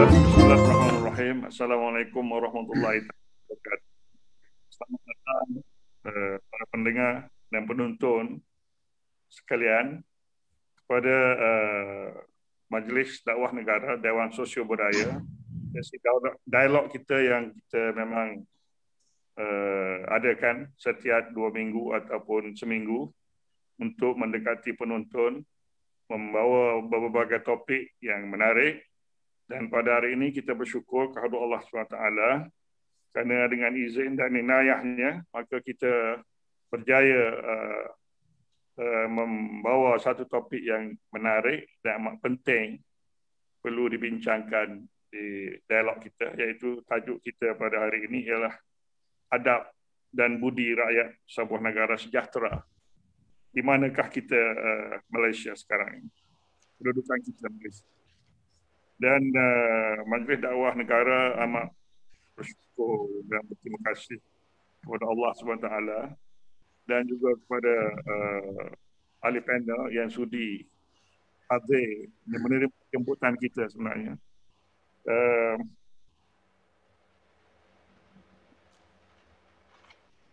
Bismillahirrahmanirrahim. Assalamualaikum warahmatullahi wabarakatuh. Selamat datang uh, para pendengar dan penonton sekalian kepada uh, Majlis Dakwah Negara Dewan Sosio Budaya. Sesi dialog kita yang kita memang uh, adakan setiap dua minggu ataupun seminggu untuk mendekati penonton membawa berbagai topik yang menarik dan pada hari ini kita bersyukur kepada Allah SWT kerana dengan izin dan inayahnya maka kita berjaya uh, uh, membawa satu topik yang menarik dan amat penting perlu dibincangkan di dialog kita iaitu tajuk kita pada hari ini ialah adab dan budi rakyat sebuah negara sejahtera. Di manakah kita uh, Malaysia sekarang ini? Kedudukan kita Malaysia dan uh, Majlis Dakwah Negara amat bersyukur dan berterima kasih kepada Allah SWT dan juga kepada uh, ahli panel yang sudi hadir yang menerima jemputan kita sebenarnya. Uh,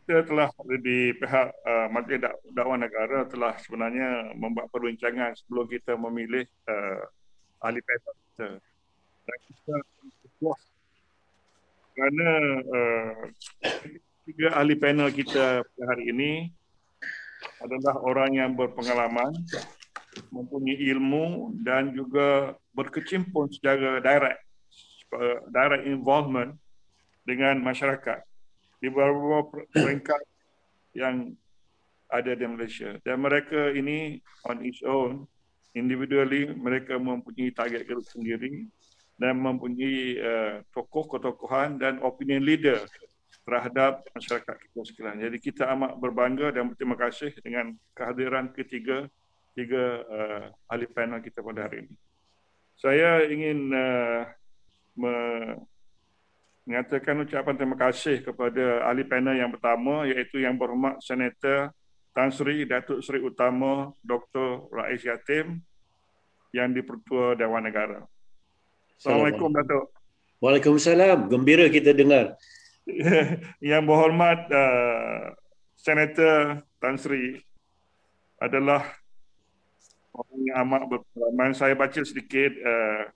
kita telah di pihak uh, Majlis Dakwah Negara telah sebenarnya membuat perbincangan sebelum kita memilih uh, ahli panel kita. Dan kita puas kerana uh, tiga ahli panel kita hari ini adalah orang yang berpengalaman, mempunyai ilmu dan juga berkecimpung secara direct, direct involvement dengan masyarakat di beberapa peringkat yang ada di Malaysia. Dan mereka ini on its own, individually, mereka mempunyai target grup sendiri dan mempunyai uh, tokoh ketokohan dan opinion leader terhadap masyarakat kita sekalian. Jadi kita amat berbangga dan berterima kasih dengan kehadiran ketiga tiga uh, ahli panel kita pada hari ini. Saya ingin uh, mengatakan ucapan terima kasih kepada ahli panel yang pertama iaitu yang berhormat Senator Tan Sri Datuk Seri Utama Dr. Rais Yatim yang di-Pertua Dewan Negara. Assalamualaikum Datuk. Waalaikumsalam. Gembira kita dengar. yang berhormat uh, Senator Tan Sri adalah orang yang amat berpengalaman. Saya baca sedikit uh,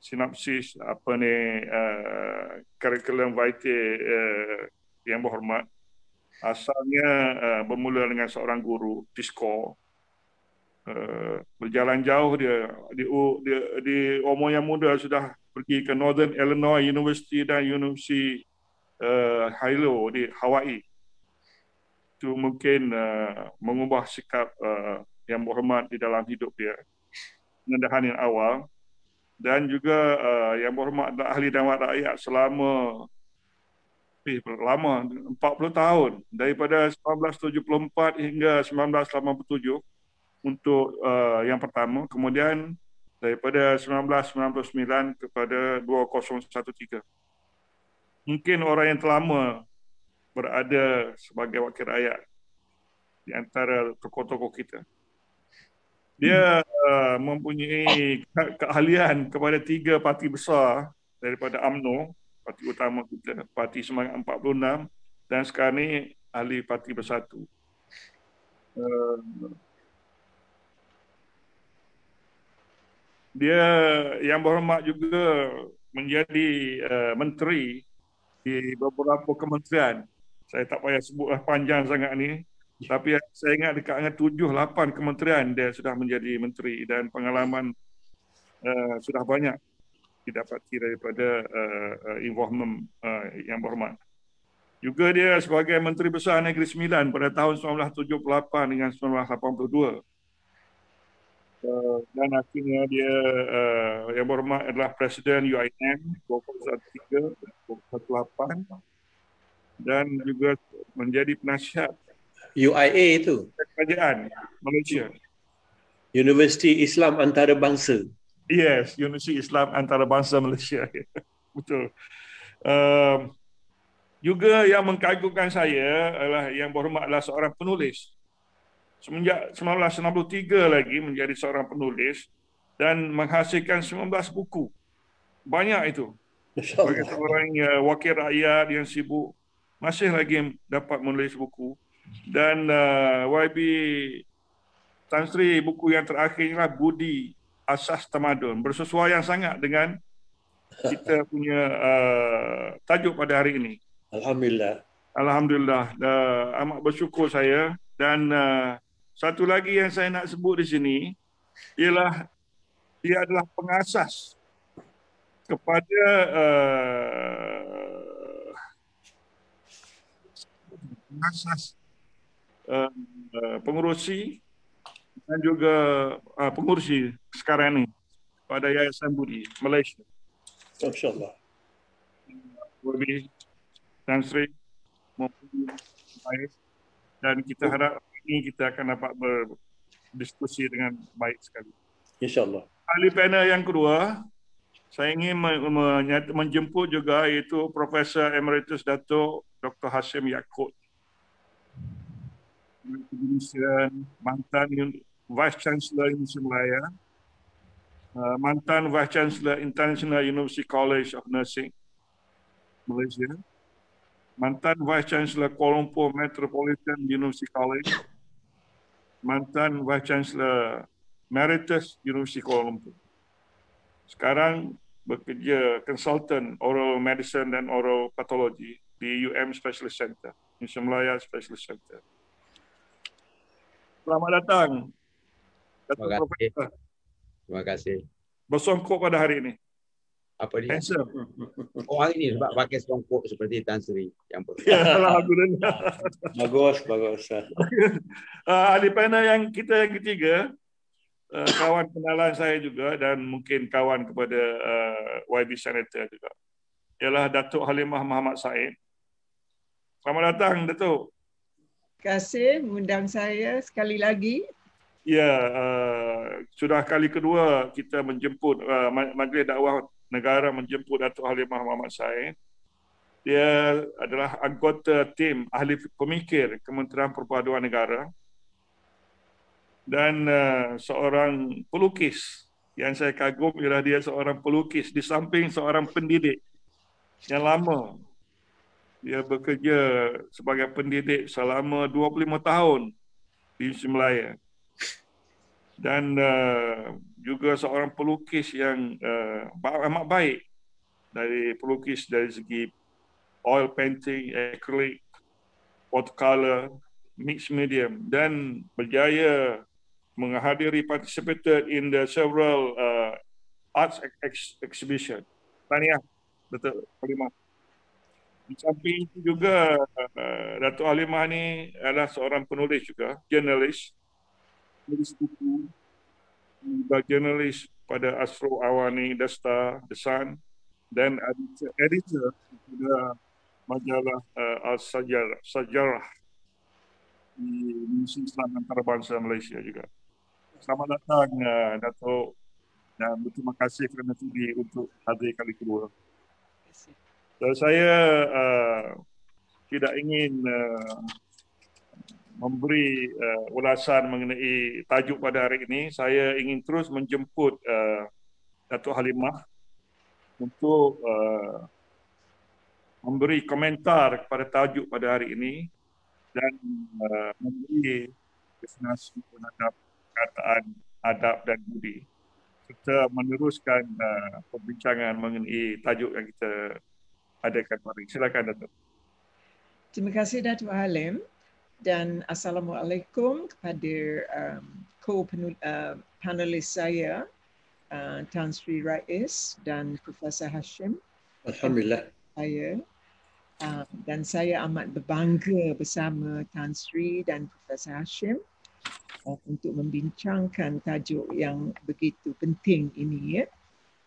sinopsis apa ni uh, curriculum vitae uh, yang berhormat asalnya uh, bermula dengan seorang guru sekolah uh, berjalan jauh dia. Di di, di umur yang muda sudah pergi ke Northern Illinois University dan University uh, Hilo di Hawaii. Itu mungkin uh, mengubah sikap uh, yang berhormat di dalam hidup dia. Pengendahan yang awal. Dan juga uh, yang berhormat ahli Dewan Rakyat selama eh, lama 40 tahun. Daripada 1974 hingga 1987 untuk uh, yang pertama. Kemudian daripada 1999 kepada 2013 mungkin orang yang terlama berada sebagai wakil rakyat di antara tokoh-tokoh kita. Dia uh, mempunyai keahlian kepada tiga parti besar daripada AMNO, parti utama kita, Parti Semangat 46 dan sekarang ini ahli Parti Bersatu. Uh, dia yang berhormat juga menjadi uh, menteri di beberapa kementerian. Saya tak payah sebutlah panjang sangat ni. Tapi saya ingat dekat dengan tujuh, lapan kementerian dia sudah menjadi menteri dan pengalaman uh, sudah banyak didapati daripada uh, uh, involvement uh, yang berhormat. Juga dia sebagai Menteri Besar Negeri Sembilan pada tahun 1978 dengan 1982. Uh, dan akhirnya dia uh, yang berhormat adalah Presiden UIM 2013 2018 dan juga menjadi penasihat UIA itu. Kerajaan Malaysia. Universiti Islam Antarabangsa. Yes, Universiti Islam Antarabangsa Malaysia. Betul. Um, juga yang mengagumkan saya adalah yang berhormat adalah seorang penulis. Semenjak 1963 lagi menjadi seorang penulis dan menghasilkan 19 buku banyak itu. Sebagai seorang uh, wakil rakyat yang sibuk, masih lagi dapat menulis buku. Dan uh, YB Tan Sri, buku yang terakhir inilah Budi Asas Tamadun. Bersesuaian sangat dengan kita punya uh, tajuk pada hari ini. Alhamdulillah. Alhamdulillah, uh, amat bersyukur saya. Dan uh, satu lagi yang saya nak sebut di sini ialah dia adalah pengasas kepada uh, pengasas uh, uh, pengurusi dan juga uh, pengurusi sekarang ini pada Yayasan Budi Malaysia. Masya Allah. Lebih dan Sri maupun baik dan kita harap ini kita akan dapat berdiskusi dengan baik sekali. InsyaAllah. Ahli panel yang kedua, saya ingin menjemput juga iaitu Profesor Emeritus Datuk Dr. Hashim Yaakob. Mantan Vice Chancellor Universiti Malaya, uh, mantan Vice Chancellor International University College of Nursing, Malaysia, mantan Vice Chancellor Kuala Lumpur Metropolitan University College, mantan Vice Chancellor Emeritus University Kuala Lumpur. Sekarang bekerja konsultan oral medicine dan oral pathology di UM Specialist Center, Universiti Malaya Specialist Center. Selamat datang. Datuk Terima kasih. Profesor. Terima kasih. Bersongkok pada hari ini. Apa dia? Handsome. Oh, hari ni sebab pakai songkok seperti Tan Sri yang ber- Ya, Alhamdulillah. Bagus, bagus. uh, ahli panel yang kita yang ketiga, uh, kawan kenalan saya juga dan mungkin kawan kepada uh, YB Senator juga. Ialah Datuk Halimah Muhammad Said. Selamat datang, Datuk. Terima kasih mengundang saya sekali lagi. Ya, uh, sudah kali kedua kita menjemput uh, Ma- Majlis Dakwah Negara menjemput Datuk Halimah Muhammad Said. Dia adalah anggota tim ahli pemikir Kementerian Perpaduan Negara dan uh, seorang pelukis yang saya kagum ialah dia seorang pelukis di samping seorang pendidik yang lama. Dia bekerja sebagai pendidik selama 25 tahun di Malaya dan uh, juga seorang pelukis yang uh, amat baik dari pelukis dari segi oil painting, acrylic, watercolor, mixed medium dan berjaya menghadiri participated in the several uh, arts ex- ex- exhibition. Tahniah, Datuk Halimah. Di samping itu juga uh, Datuk Halimah ni adalah seorang penulis juga, jurnalis, penulis buku, juga jurnalis pada Astro Awani, The Star, The Sun dan editor, editor pada majalah uh, Al-Sajarah Sajarah di Misi Islam Antarabangsa Malaysia juga. Selamat datang uh, Datuk dan berterima kasih kerana sudi untuk hadir kali kedua. Dan saya uh, tidak ingin uh, memberi uh, ulasan mengenai tajuk pada hari ini. Saya ingin terus menjemput uh, Datuk Halimah untuk uh, memberi komentar kepada tajuk pada hari ini dan uh, memberi definisi terhadap perkataan adab dan budi serta meneruskan uh, perbincangan mengenai tajuk yang kita adakan hari ini. Silakan Datuk. Terima kasih Datuk Halim dan Assalamualaikum kepada um, co-panelis saya uh, Tan Sri Rais dan Profesor Hashim Alhamdulillah. saya uh, dan saya amat berbangga bersama Tan Sri dan Profesor Hashim uh, untuk membincangkan tajuk yang begitu penting ini ya.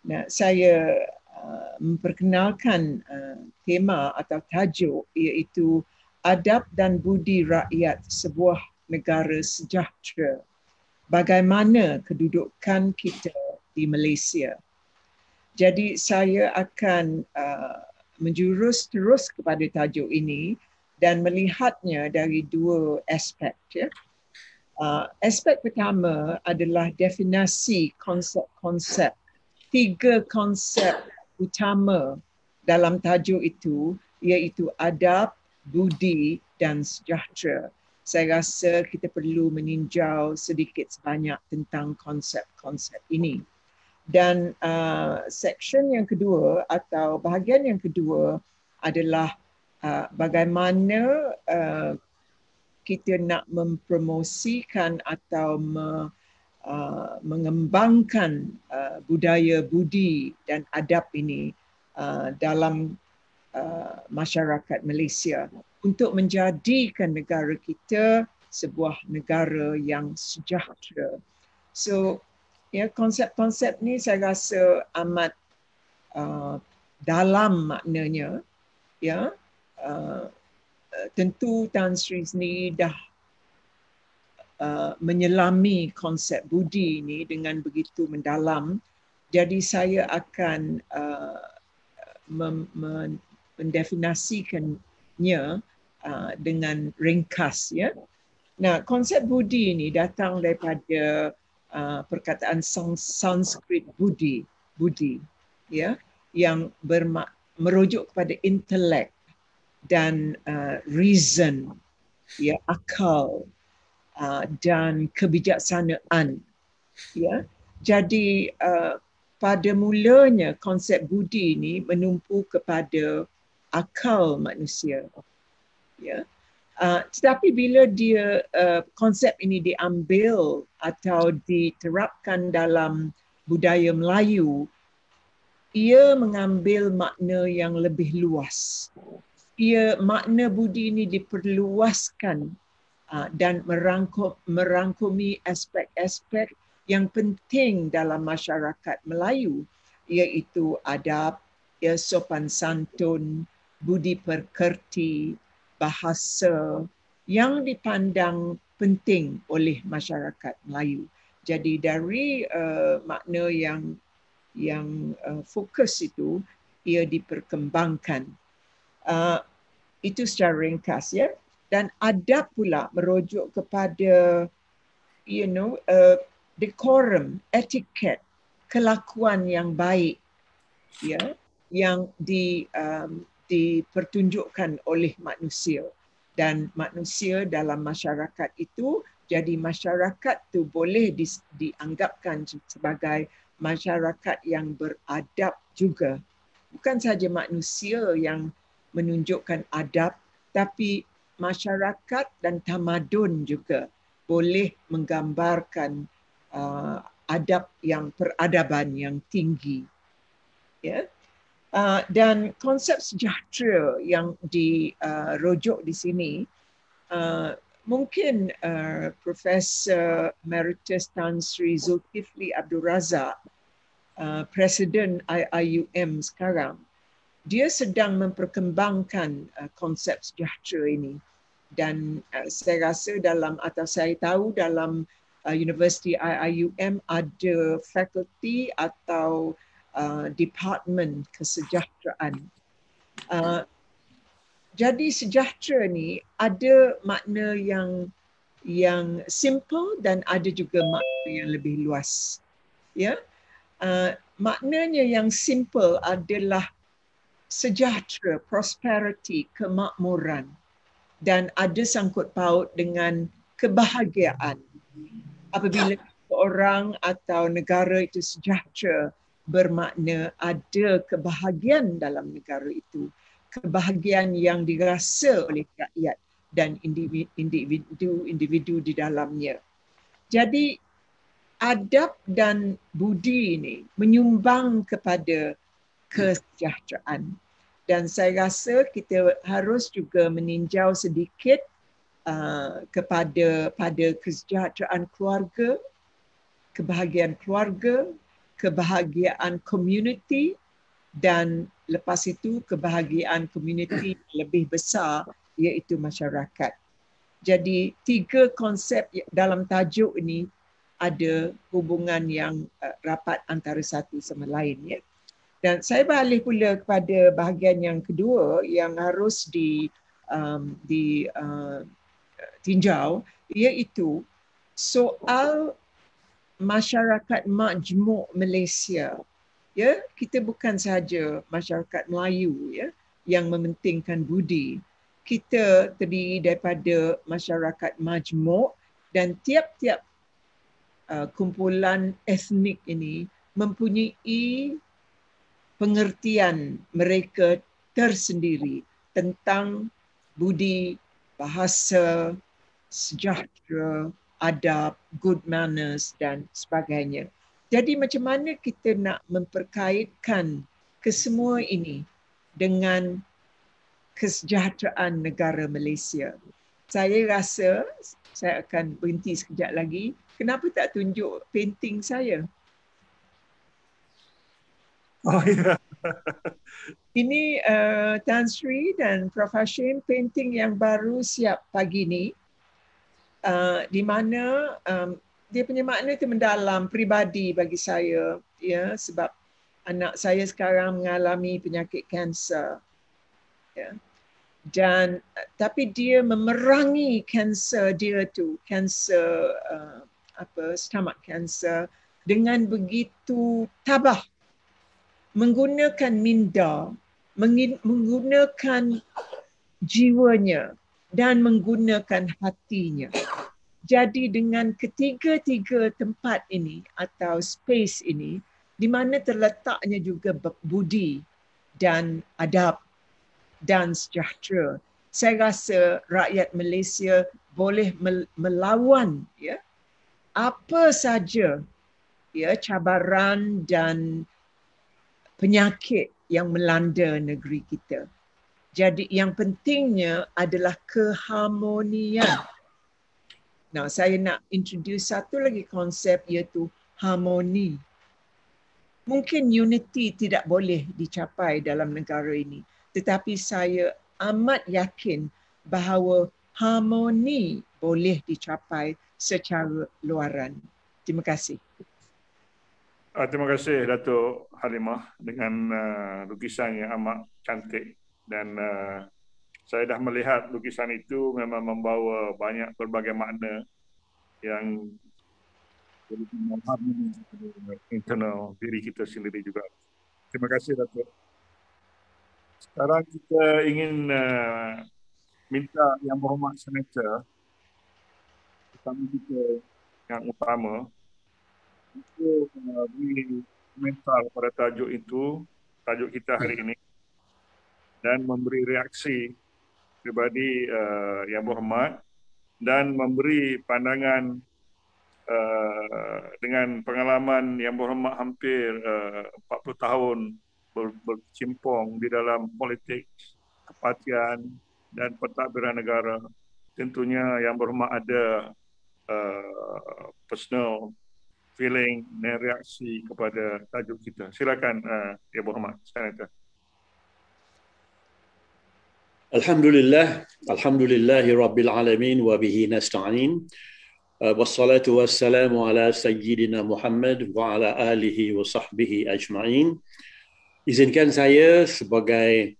Nah, saya uh, memperkenalkan uh, tema atau tajuk iaitu adab dan budi rakyat sebuah negara sejahtera. Bagaimana kedudukan kita di Malaysia. Jadi saya akan uh, menjurus terus kepada tajuk ini dan melihatnya dari dua aspek. Ya. Uh, aspek pertama adalah definasi konsep-konsep. Tiga konsep utama dalam tajuk itu iaitu adab, budi dan sejahtera. Saya rasa kita perlu meninjau sedikit sebanyak tentang konsep-konsep ini. Dan uh, section yang kedua atau bahagian yang kedua adalah uh, bagaimana uh, kita nak mempromosikan atau me, uh, mengembangkan uh, budaya budi dan adab ini uh, dalam uh, masyarakat Malaysia untuk menjadikan negara kita sebuah negara yang sejahtera. So, ya konsep-konsep ni saya rasa amat uh, dalam maknanya, ya. Uh, tentu Tan Sri ni dah uh, menyelami konsep budi ini dengan begitu mendalam. Jadi saya akan uh, mem- men- mendefinasikannya uh, dengan ringkas. Ya. Nah, konsep budi ini datang daripada uh, perkataan Sanskrit budi, budi, ya, yang bermak- merujuk kepada intelek dan uh, reason ya akal uh, dan kebijaksanaan ya jadi uh, pada mulanya konsep budi ini menumpu kepada akal manusia. Ya. Uh, tetapi bila dia uh, konsep ini diambil atau diterapkan dalam budaya Melayu ia mengambil makna yang lebih luas. Ia makna budi ini diperluaskan uh, dan merangkum, merangkumi aspek-aspek yang penting dalam masyarakat Melayu iaitu adab, ya, sopan santun, budi perkerti, bahasa yang dipandang penting oleh masyarakat Melayu. Jadi dari uh, makna yang yang uh, fokus itu ia diperkembangkan. Uh, itu secara ringkas ya dan adab pula merujuk kepada you know uh, decorum etiket kelakuan yang baik ya yang di um, dipertunjukkan oleh manusia. Dan manusia dalam masyarakat itu jadi masyarakat tu boleh di, dianggapkan sebagai masyarakat yang beradab juga. Bukan saja manusia yang menunjukkan adab tapi masyarakat dan tamadun juga boleh menggambarkan uh, adab yang peradaban yang tinggi. Ya uh, dan konsep sejahtera yang dirujuk uh, di sini uh, mungkin uh, Profesor Emeritus Tan Sri Zulkifli Abdul Razak uh, Presiden IIUM sekarang dia sedang memperkembangkan uh, konsep sejahtera ini. Dan uh, saya rasa dalam atau saya tahu dalam uh, Universiti IIUM ada fakulti atau uh, department kesejahteraan. Uh, jadi sejahtera ni ada makna yang yang simple dan ada juga makna yang lebih luas. Ya. Uh, maknanya yang simple adalah sejahtera, prosperity, kemakmuran dan ada sangkut paut dengan kebahagiaan. Apabila orang atau negara itu sejahtera bermakna ada kebahagiaan dalam negara itu. Kebahagiaan yang dirasa oleh rakyat dan individu-individu di dalamnya. Jadi adab dan budi ini menyumbang kepada kesejahteraan. Dan saya rasa kita harus juga meninjau sedikit uh, kepada pada kesejahteraan keluarga, kebahagiaan keluarga, kebahagiaan community dan lepas itu kebahagiaan community lebih besar iaitu masyarakat. Jadi tiga konsep dalam tajuk ini ada hubungan yang uh, rapat antara satu sama lain ya. Dan saya beralih pula kepada bahagian yang kedua yang harus di um, di uh, tinjau iaitu soal masyarakat majmuk Malaysia. Ya kita bukan sahaja masyarakat Melayu ya yang mementingkan budi. Kita terdiri daripada masyarakat majmuk dan tiap-tiap uh, kumpulan etnik ini mempunyai pengertian mereka tersendiri tentang budi bahasa sejahtera adab good manners dan sebagainya. Jadi macam mana kita nak memperkaitkan kesemua ini dengan kesejahteraan negara Malaysia? Saya rasa saya akan berhenti sekejap lagi. Kenapa tak tunjuk painting saya? Oh ya. Ini uh, Tan Sri dan Prof. Hashim painting yang baru siap pagi ni. Uh, di mana um, dia punya makna itu mendalam pribadi bagi saya ya sebab anak saya sekarang mengalami penyakit kanser. Ya. Dan tapi dia memerangi kanser dia tu, kanser uh, apa stomach cancer dengan begitu tabah menggunakan minda, menggunakan jiwanya dan menggunakan hatinya. Jadi dengan ketiga-tiga tempat ini atau space ini di mana terletaknya juga budi dan adab dan sejahtera. Saya rasa rakyat Malaysia boleh melawan ya apa saja ya cabaran dan penyakit yang melanda negeri kita. Jadi yang pentingnya adalah keharmonian. Nah, saya nak introduce satu lagi konsep iaitu harmoni. Mungkin unity tidak boleh dicapai dalam negara ini, tetapi saya amat yakin bahawa harmoni boleh dicapai secara luaran. Terima kasih. Uh, terima kasih Datuk Halimah dengan uh, lukisan yang amat cantik dan uh, saya dah melihat lukisan itu memang membawa banyak berbagai makna yang internal diri kita sendiri juga. Terima kasih Datuk. Sekarang kita ingin uh, minta yang berhormat senator utama kita yang utama itu uh, beri komentar pada tajuk itu, tajuk kita hari ini dan memberi reaksi pribadi uh, yang berhormat dan memberi pandangan uh, dengan pengalaman yang berhormat hampir uh, 40 tahun ber, bercimpung di dalam politik, kepatian dan pentadbiran negara. Tentunya yang berhormat ada uh, personal feeling dan reaksi kepada tajuk kita. Silakan uh, Ya Muhammad, Senator. Alhamdulillah, alhamdulillahi rabbil alamin bihi nasta'in. Uh, wassalatu wassalamu ala sayyidina Muhammad wa ala alihi wa sahbihi ajma'in. Izinkan saya sebagai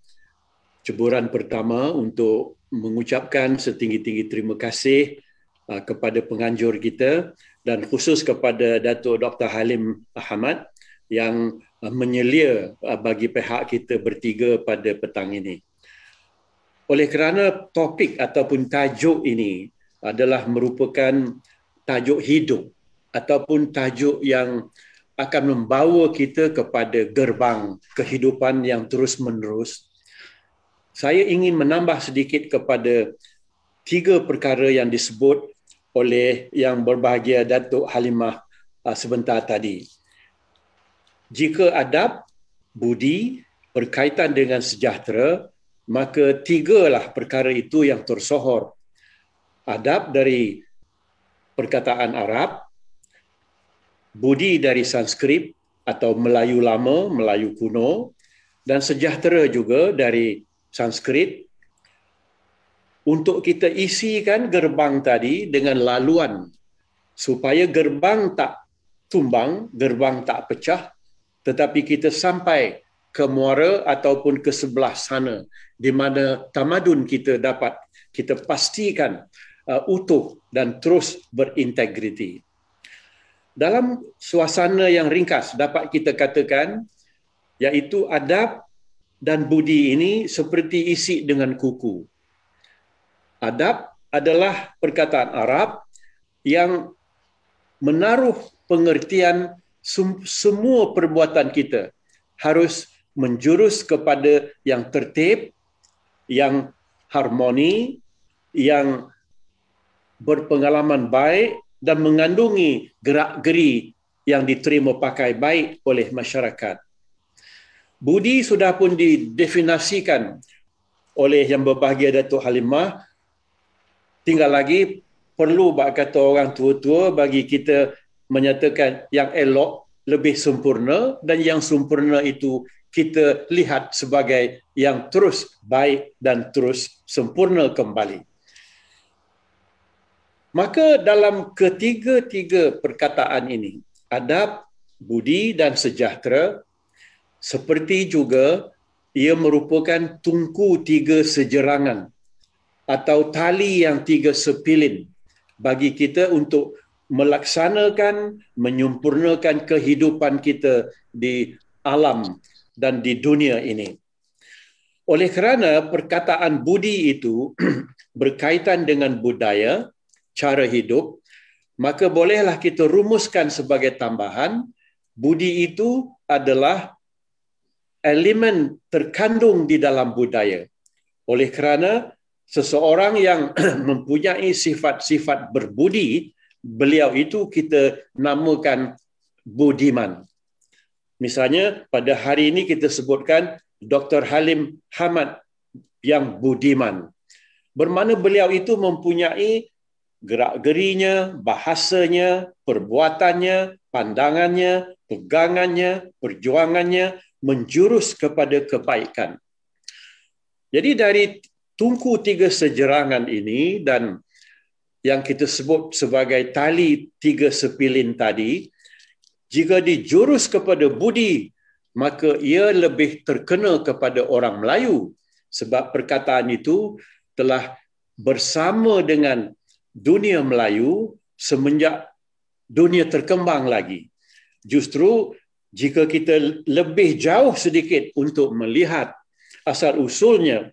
ceburan pertama untuk mengucapkan setinggi-tinggi terima kasih uh, kepada penganjur kita dan khusus kepada Datuk Dr. Halim Ahmad yang uh, menyelia bagi pihak kita bertiga pada petang ini. Oleh kerana topik ataupun tajuk ini adalah merupakan tajuk hidup ataupun tajuk yang akan membawa kita kepada gerbang kehidupan yang terus menerus. Saya ingin menambah sedikit kepada tiga perkara yang disebut oleh yang berbahagia Datuk Halimah uh, sebentar tadi. Jika adab, budi berkaitan dengan sejahtera, maka tigalah perkara itu yang tersohor. Adab dari perkataan Arab, budi dari Sanskrit atau Melayu lama, Melayu kuno, dan sejahtera juga dari Sanskrit untuk kita isikan gerbang tadi dengan laluan supaya gerbang tak tumbang, gerbang tak pecah tetapi kita sampai ke muara ataupun ke sebelah sana di mana tamadun kita dapat kita pastikan uh, utuh dan terus berintegriti. Dalam suasana yang ringkas dapat kita katakan iaitu adab dan budi ini seperti isi dengan kuku. Adab adalah perkataan Arab yang menaruh pengertian semua perbuatan kita harus menjurus kepada yang tertib, yang harmoni, yang berpengalaman baik dan mengandungi gerak-geri yang diterima pakai baik oleh masyarakat. Budi sudah pun didefinisikan oleh yang berbahagia Datuk Halimah. Tinggal lagi perlu bak kata orang tua-tua bagi kita menyatakan yang elok lebih sempurna dan yang sempurna itu kita lihat sebagai yang terus baik dan terus sempurna kembali. Maka dalam ketiga-tiga perkataan ini, adab, budi dan sejahtera seperti juga ia merupakan tungku tiga sejerangan atau tali yang tiga sepilin bagi kita untuk melaksanakan, menyempurnakan kehidupan kita di alam dan di dunia ini. Oleh kerana perkataan budi itu berkaitan dengan budaya, cara hidup, maka bolehlah kita rumuskan sebagai tambahan, budi itu adalah elemen terkandung di dalam budaya. Oleh kerana seseorang yang mempunyai sifat-sifat berbudi, beliau itu kita namakan budiman. Misalnya pada hari ini kita sebutkan Dr. Halim Hamad yang budiman. Bermakna beliau itu mempunyai gerak-gerinya, bahasanya, perbuatannya, pandangannya, pegangannya, perjuangannya menjurus kepada kebaikan. Jadi dari tungku tiga sejerangan ini dan yang kita sebut sebagai tali tiga sepilin tadi, jika dijurus kepada budi, maka ia lebih terkena kepada orang Melayu sebab perkataan itu telah bersama dengan dunia Melayu semenjak dunia terkembang lagi. Justru jika kita lebih jauh sedikit untuk melihat asal usulnya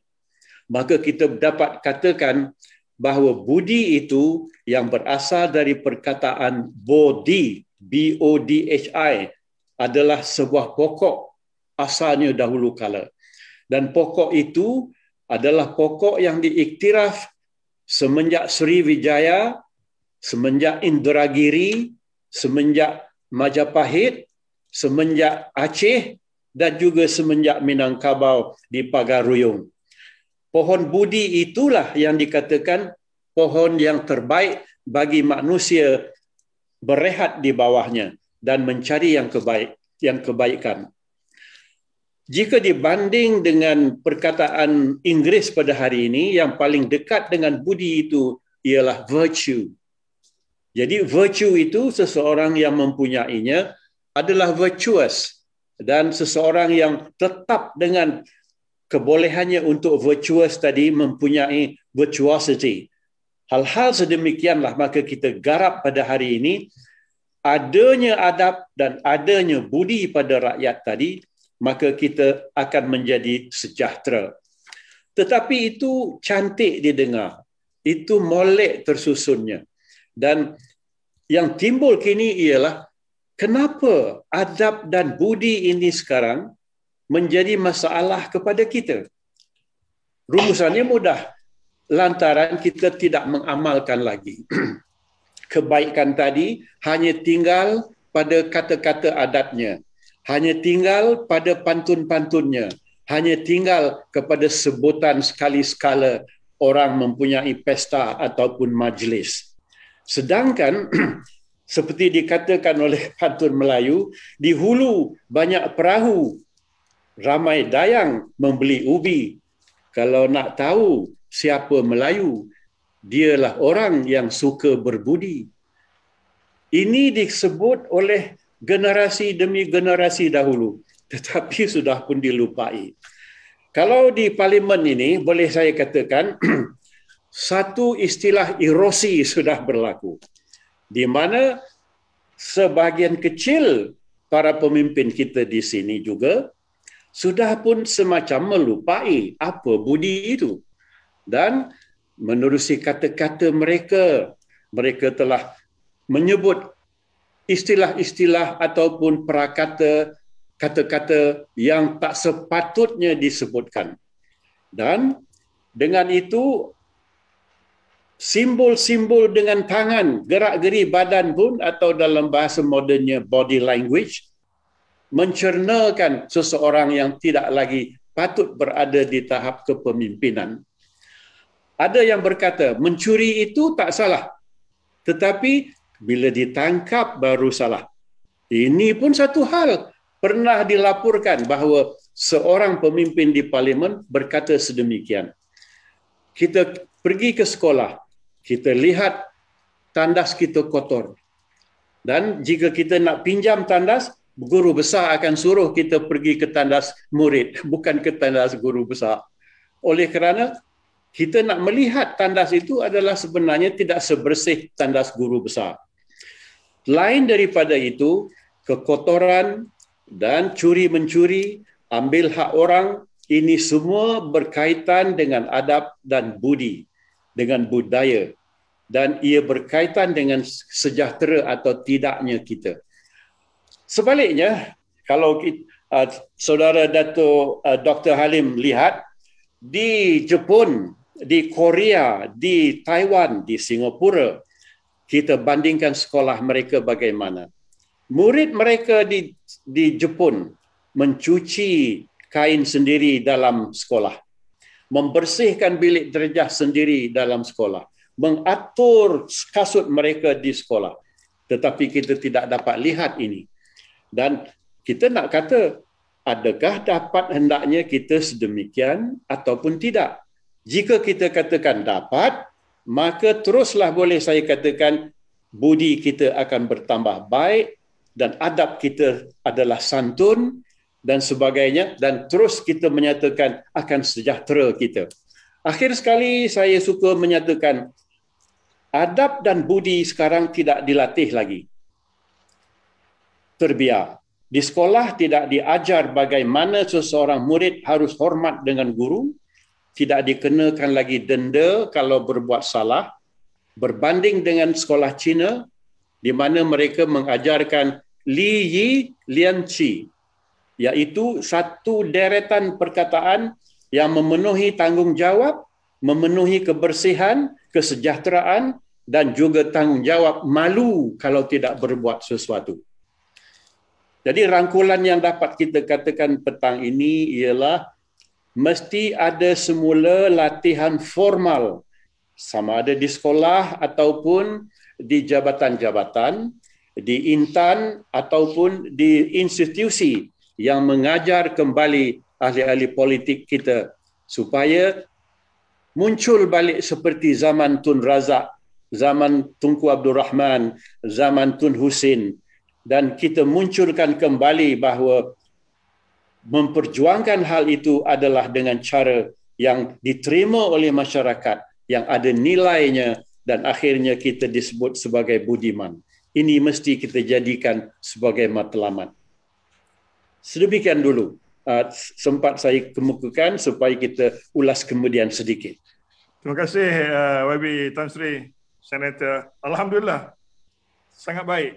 maka kita dapat katakan bahawa budi itu yang berasal dari perkataan body b o d h i adalah sebuah pokok asalnya dahulu kala dan pokok itu adalah pokok yang diiktiraf semenjak Sri Vijaya semenjak Indragiri semenjak Majapahit semenjak Aceh dan juga semenjak Minangkabau di Pagaruyung. Pohon budi itulah yang dikatakan pohon yang terbaik bagi manusia berehat di bawahnya dan mencari yang kebaik yang kebaikan. Jika dibanding dengan perkataan Inggeris pada hari ini yang paling dekat dengan budi itu ialah virtue. Jadi virtue itu seseorang yang mempunyainya adalah virtuous dan seseorang yang tetap dengan kebolehannya untuk virtuous tadi mempunyai virtuosity. Hal-hal sedemikianlah maka kita garap pada hari ini adanya adab dan adanya budi pada rakyat tadi maka kita akan menjadi sejahtera. Tetapi itu cantik didengar. Itu molek tersusunnya. Dan yang timbul kini ialah kenapa adab dan budi ini sekarang menjadi masalah kepada kita? Rumusannya mudah. Lantaran kita tidak mengamalkan lagi. Kebaikan tadi hanya tinggal pada kata-kata adatnya. Hanya tinggal pada pantun-pantunnya. Hanya tinggal kepada sebutan sekali-sekala orang mempunyai pesta ataupun majlis. Sedangkan seperti dikatakan oleh pantun Melayu, di hulu banyak perahu, ramai dayang membeli ubi. Kalau nak tahu siapa Melayu, dialah orang yang suka berbudi. Ini disebut oleh generasi demi generasi dahulu, tetapi sudah pun dilupai. Kalau di parlimen ini, boleh saya katakan, satu istilah erosi sudah berlaku di mana sebahagian kecil para pemimpin kita di sini juga sudah pun semacam melupai apa budi itu. Dan menerusi kata-kata mereka, mereka telah menyebut istilah-istilah ataupun perakata kata-kata yang tak sepatutnya disebutkan. Dan dengan itu simbol-simbol dengan tangan, gerak-geri badan pun atau dalam bahasa modernnya body language mencernakan seseorang yang tidak lagi patut berada di tahap kepemimpinan. Ada yang berkata mencuri itu tak salah. Tetapi bila ditangkap baru salah. Ini pun satu hal pernah dilaporkan bahawa seorang pemimpin di parlimen berkata sedemikian. Kita pergi ke sekolah, kita lihat tandas kita kotor. Dan jika kita nak pinjam tandas, guru besar akan suruh kita pergi ke tandas murid, bukan ke tandas guru besar. Oleh kerana kita nak melihat tandas itu adalah sebenarnya tidak sebersih tandas guru besar. Lain daripada itu, kekotoran dan curi-mencuri, ambil hak orang, ini semua berkaitan dengan adab dan budi, dengan budaya dan ia berkaitan dengan sejahtera atau tidaknya kita. Sebaliknya, kalau uh, saudara Dato uh, Dr Halim lihat di Jepun, di Korea, di Taiwan, di Singapura, kita bandingkan sekolah mereka bagaimana. Murid mereka di di Jepun mencuci kain sendiri dalam sekolah. Membersihkan bilik derajah sendiri dalam sekolah mengatur kasut mereka di sekolah. Tetapi kita tidak dapat lihat ini. Dan kita nak kata, adakah dapat hendaknya kita sedemikian ataupun tidak? Jika kita katakan dapat, maka teruslah boleh saya katakan budi kita akan bertambah baik dan adab kita adalah santun dan sebagainya dan terus kita menyatakan akan sejahtera kita. Akhir sekali saya suka menyatakan adab dan budi sekarang tidak dilatih lagi. Terbiar. Di sekolah tidak diajar bagaimana seseorang murid harus hormat dengan guru, tidak dikenakan lagi denda kalau berbuat salah, berbanding dengan sekolah Cina di mana mereka mengajarkan Li Yi Lian Qi, iaitu satu deretan perkataan yang memenuhi tanggungjawab, memenuhi kebersihan, kesejahteraan dan juga tanggungjawab malu kalau tidak berbuat sesuatu. Jadi rangkulan yang dapat kita katakan petang ini ialah mesti ada semula latihan formal. Sama ada di sekolah ataupun di jabatan-jabatan, di intan ataupun di institusi yang mengajar kembali ahli-ahli politik kita supaya muncul balik seperti zaman Tun Razak, zaman Tunku Abdul Rahman, zaman Tun Husin. Dan kita munculkan kembali bahawa memperjuangkan hal itu adalah dengan cara yang diterima oleh masyarakat yang ada nilainya dan akhirnya kita disebut sebagai budiman. Ini mesti kita jadikan sebagai matlamat. Sedemikian dulu uh, sempat saya kemukakan supaya kita ulas kemudian sedikit. Terima kasih uh, YB Tan Sri Senator. Alhamdulillah sangat baik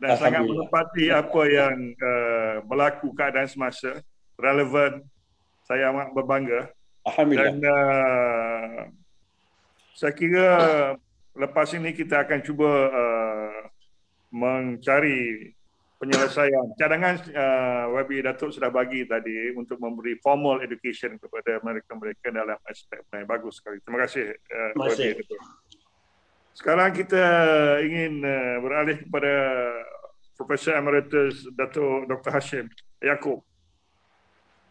dan sangat menepati apa yang uh, berlaku keadaan semasa relevan. Saya amat berbangga. Alhamdulillah. Dan uh, saya kira lepas ini kita akan cuba uh, mencari penyelesaian. Cadangan uh, YB Datuk sudah bagi tadi untuk memberi formal education kepada mereka-mereka dalam aspek yang bagus sekali. Terima kasih. Uh, Terima kasih. Sekarang kita ingin uh, beralih kepada Profesor Emeritus Datuk Dr. Hashim Yaakob.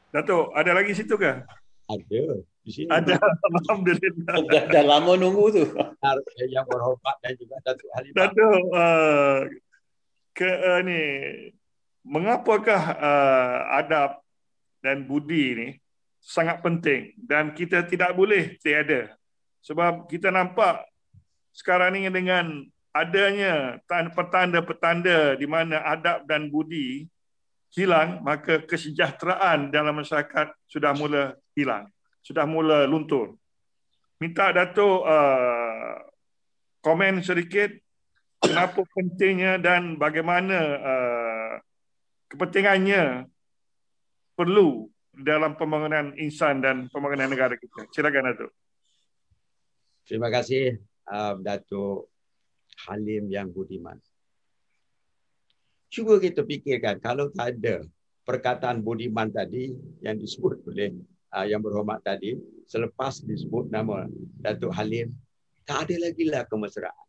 Datuk, ada lagi situ ke? Ada. Di sini. Ada. Alhamdulillah. Dah, dah lama nunggu tu. Yang berhormat dan juga Datuk Halimah. Datuk, uh, ke uh, ni mengapakah uh, adab dan budi ni sangat penting dan kita tidak boleh tiada sebab kita nampak sekarang ni dengan adanya petanda-petanda di mana adab dan budi hilang, maka kesejahteraan dalam masyarakat sudah mula hilang, sudah mula luntur. Minta Datuk uh, komen sedikit kenapa pentingnya dan bagaimana uh, kepentingannya perlu dalam pembangunan insan dan pembangunan negara kita. Silakan Datuk. Terima kasih uh, Datuk Halim yang budiman cuba kita fikirkan kalau tak ada perkataan budiman tadi yang disebut oleh uh, yang berhormat tadi selepas disebut nama Datuk Halim tak ada lagi lah kemesraan.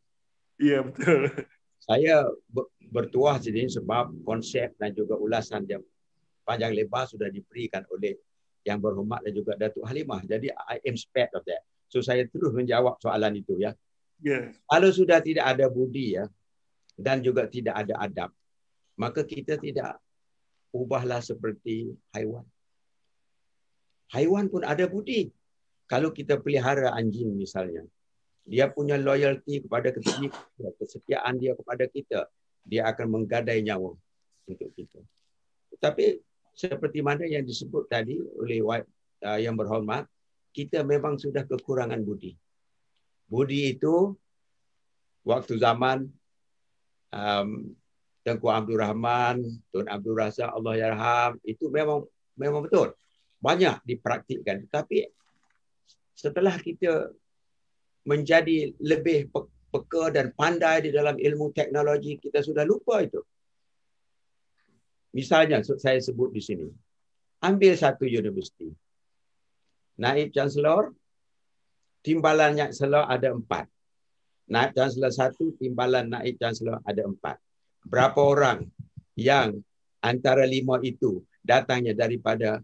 Ya betul. Saya bertuah sini sebab konsep dan juga ulasan yang panjang lebar sudah diberikan oleh yang berhormat dan juga Datuk Halimah. Jadi I am spared of that. So saya terus menjawab soalan itu ya. Yes. Kalau sudah tidak ada budi ya dan juga tidak ada adab, maka kita tidak ubahlah seperti haiwan. Haiwan pun ada budi. Kalau kita pelihara anjing misalnya, dia punya loyalty kepada kita, kesetiaan dia kepada kita, dia akan menggadai nyawa untuk kita. Tapi seperti mana yang disebut tadi oleh uh, yang berhormat, kita memang sudah kekurangan budi. Budi itu waktu zaman um, Tengku Abdul Rahman, Tun Abdul Razak, Allah Yarham, itu memang memang betul. Banyak dipraktikkan. Tapi setelah kita menjadi lebih peka dan pandai di dalam ilmu teknologi, kita sudah lupa itu. Misalnya, saya sebut di sini. Ambil satu universiti. Naib Chancellor, timbalan Naib Chancellor ada empat. Naib Chancellor satu, timbalan Naib Chancellor ada empat berapa orang yang antara lima itu datangnya daripada